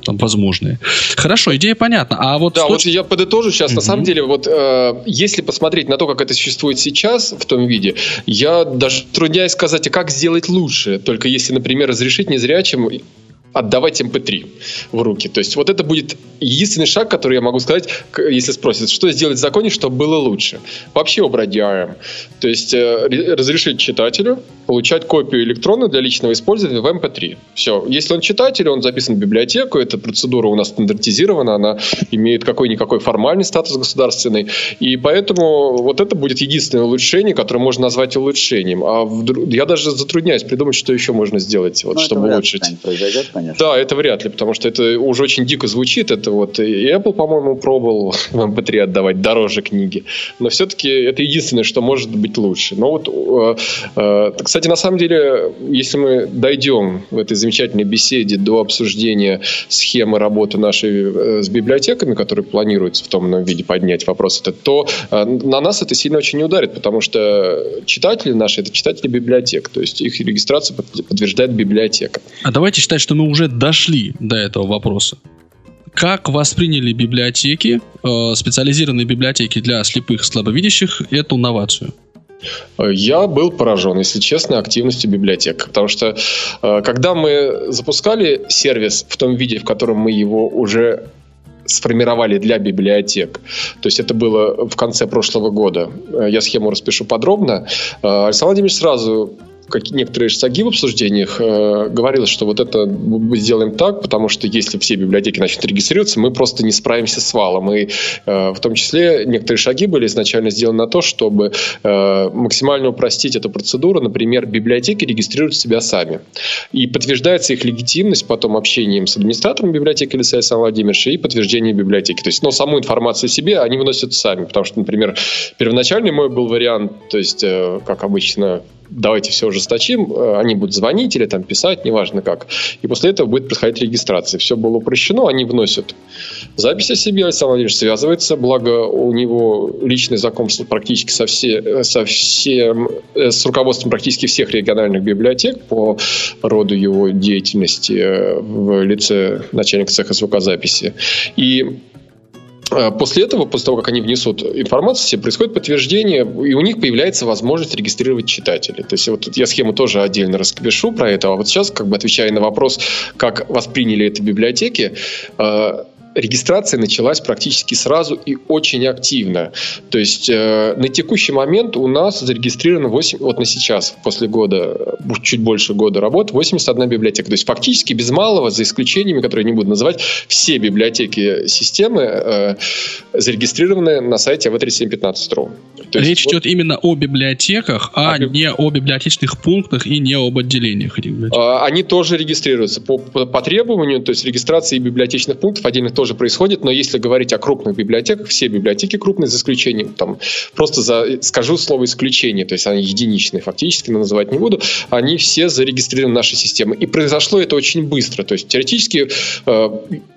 там возможные. Хорошо, идея понятна. А вот Да, с вот точки- я подытожу сейчас. На Мгм. самом деле, вот э, если посмотреть на то, как это существует сейчас в том виде, я даже трудняюсь сказать, а как сделать лучше. Только если, например, разрешить незрячим отдавать MP3 в руки. То есть вот это будет единственный шаг, который я могу сказать, если спросят, что сделать в законе, чтобы было лучше. Вообще убрать DRM. То есть э, ре- разрешить читателю получать копию электронную для личного использования в MP3. Все. Если он читатель, он записан в библиотеку, эта процедура у нас стандартизирована, она имеет какой-никакой формальный статус государственный. И поэтому вот это будет единственное улучшение, которое можно назвать улучшением. А вдруг- я даже затрудняюсь придумать, что еще можно сделать, вот, Ну, чтобы улучшить. произойдет, конечно. Да, это вряд ли, потому что это уже очень дико звучит. Это вот и Apple, по-моему, пробовал [laughs] в MP3 отдавать дороже книги. Но все-таки это единственное, что может быть лучше. Но вот, э, э, кстати, на самом деле, если мы дойдем в этой замечательной беседе до обсуждения схемы работы нашей э, с библиотеками, которые планируется в том или ином виде поднять вопрос этот, то э, на нас это сильно очень не ударит, потому что читатели наши это читатели библиотек, то есть их регистрацию под- подтверждает библиотека. А давайте считать, что мы уже дошли до этого вопроса. Как восприняли библиотеки, э, специализированные библиотеки для слепых и слабовидящих, эту новацию? Я был поражен, если честно, активностью библиотек. Потому что э, когда мы запускали сервис в том виде, в котором мы его уже сформировали для библиотек. То есть это было в конце прошлого года. Э, Я схему распишу подробно. Э, Александр Владимирович сразу как некоторые шаги в обсуждениях э, говорил, что вот это мы сделаем так, потому что если все библиотеки начнут регистрироваться, мы просто не справимся с валом. И э, в том числе некоторые шаги были изначально сделаны на то, чтобы э, максимально упростить эту процедуру. Например, библиотеки регистрируют себя сами. И подтверждается их легитимность потом общением с администратором библиотеки или с Александром Владимировичем и подтверждение библиотеки. То есть, но саму информацию себе они выносят сами. Потому что, например, первоначальный мой был вариант, то есть, э, как обычно, давайте все ужесточим, э, они будут звонить или там писать, неважно как. И после этого будет происходить регистрация. Все было упрощено, они вносят запись о себе, Александр Владимирович связывается, благо у него личное знакомство практически со, все, со всем, э, с руководством практически всех региональных библиотек по роду его деятельности э, в лице начальника цеха звукозаписи. И после этого, после того, как они внесут информацию, происходит подтверждение, и у них появляется возможность регистрировать читателей. То есть вот я схему тоже отдельно распишу про это, а вот сейчас, как бы отвечая на вопрос, как восприняли это библиотеки, а, регистрация началась практически сразу и очень активно. То есть э, на текущий момент у нас зарегистрировано 8, вот на сейчас, после года, чуть больше года работы, 81 библиотека. То есть фактически без малого, за исключениями, которые я не буду называть, все библиотеки системы э, зарегистрированы на сайте av3715.ru. Речь вот, идет именно о библиотеках, а, а не о библиотечных пунктах и не об отделениях. А, они тоже регистрируются по, по, по требованию, то есть регистрации библиотечных пунктов отдельных тоже происходит, но если говорить о крупных библиотеках, все библиотеки крупные, за исключением, там, просто за, скажу слово исключение, то есть они единичные фактически, но называть не буду, они все зарегистрированы в нашей системе. И произошло это очень быстро, то есть теоретически э,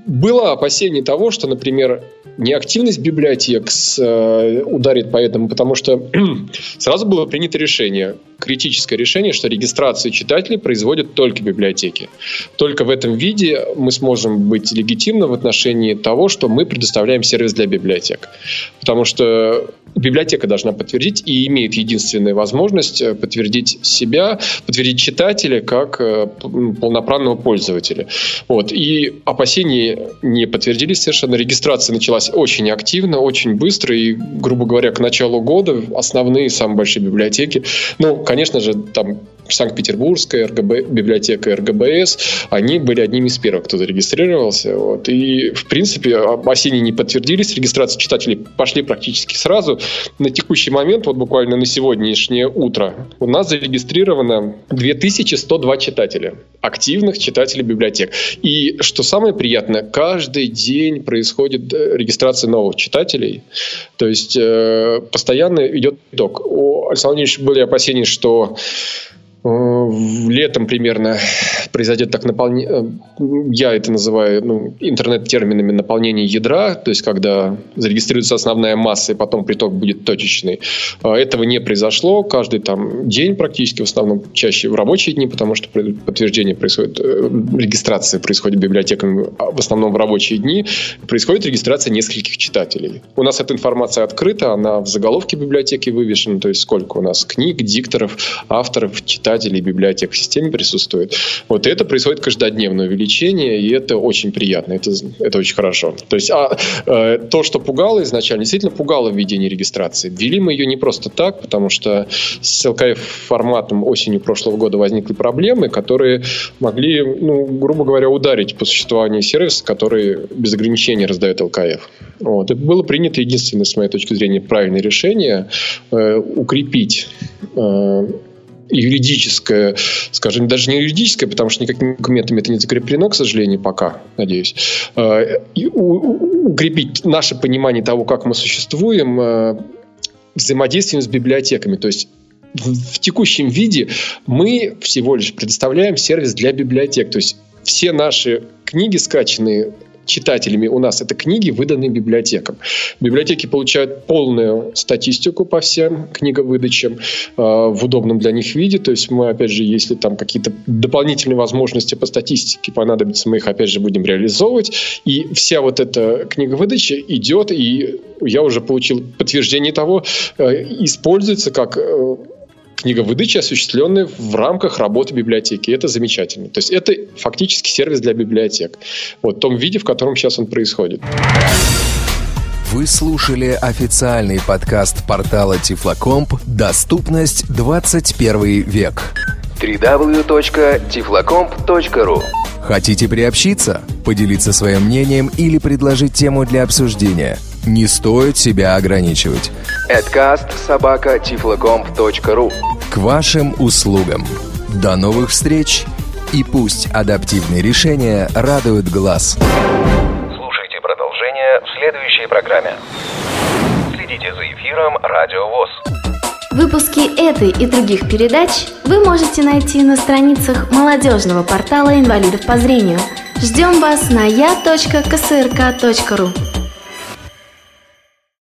было опасение того, что, например, неактивность библиотек с, э, ударит по этому, потому что [clears throat] сразу было принято решение, критическое решение, что регистрацию читателей производят только библиотеки. Только в этом виде мы сможем быть легитимны в отношении того, что мы предоставляем сервис для библиотек. Потому что библиотека должна подтвердить и имеет единственную возможность э, подтвердить себя, подтвердить читателя как э, полноправного пользователя. Вот. И опасения не подтвердились совершенно. Регистрация началась очень активно, очень быстро. И, грубо говоря, к началу года основные самые большие библиотеки, ну, конечно же, там Санкт-Петербургская РГБ, библиотека РГБС, они были одними из первых, кто зарегистрировался. Вот. И, в принципе, осенние не подтвердились, регистрация читателей пошли практически сразу. На текущий момент, вот буквально на сегодняшнее утро, у нас зарегистрировано 2102 читателя, активных читателей библиотек. И, что самое приятное, каждый день происходит э, регистрация новых читателей. То есть, э, постоянно идет итог. У Александра Владимировича были опасения, что летом примерно произойдет так наполнение, э, я это называю ну, интернет-терминами наполнение ядра, то есть когда зарегистрируется основная масса и потом приток будет точечный. Э, этого не произошло. Каждый там день практически, в основном чаще в рабочие дни, потому что подтверждение происходит, регистрация происходит библиотеками а в основном в рабочие дни, происходит регистрация нескольких читателей. У нас эта информация открыта, она в заголовке библиотеки вывешена, то есть сколько у нас книг, дикторов, авторов, читателей читателей библиотек в системе присутствует. Вот это происходит каждодневное увеличение, и это очень приятно, это, это очень хорошо. То есть а, э, то, что пугало изначально, действительно пугало введение регистрации. Ввели мы ее не просто так, потому что с ЛКФ форматом осенью прошлого года возникли проблемы, которые могли, ну, грубо говоря, ударить по существованию сервиса, который без ограничений раздает ЛКФ. Вот. И было принято единственное, с моей точки зрения, правильное решение э, укрепить э, юридическое, скажем, даже не юридическое, потому что никакими документами это не закреплено, к сожалению, пока, надеюсь, э, укрепить наше понимание того, как мы существуем, э, взаимодействием с библиотеками. То есть в текущем виде мы всего лишь предоставляем сервис для библиотек. То есть все наши книги, скачанные читателями у нас это книги, выданные библиотекам. Библиотеки получают полную статистику по всем книговыдачам э, в удобном для них виде. То есть мы, опять же, если там какие-то дополнительные возможности по статистике понадобятся, мы их, опять же, будем реализовывать. И вся вот эта книговыдача идет, и я уже получил подтверждение того, э, используется как э, книговыдачи, осуществленные в рамках работы библиотеки. это замечательно. То есть это фактически сервис для библиотек. Вот в том виде, в котором сейчас он происходит. Вы слушали официальный подкаст портала Тифлокомп «Доступность 21 век» www.tiflocomp.ru Хотите приобщиться, поделиться своим мнением или предложить тему для обсуждения? Не стоит себя ограничивать. Adcast собака тифлокомп.ру К вашим услугам. До новых встреч и пусть адаптивные решения радуют глаз. Слушайте продолжение в следующей программе. Следите за эфиром Радио ВОЗ. Выпуски этой и других передач вы можете найти на страницах молодежного портала инвалидов по зрению. Ждем вас на я.ксрк.ру.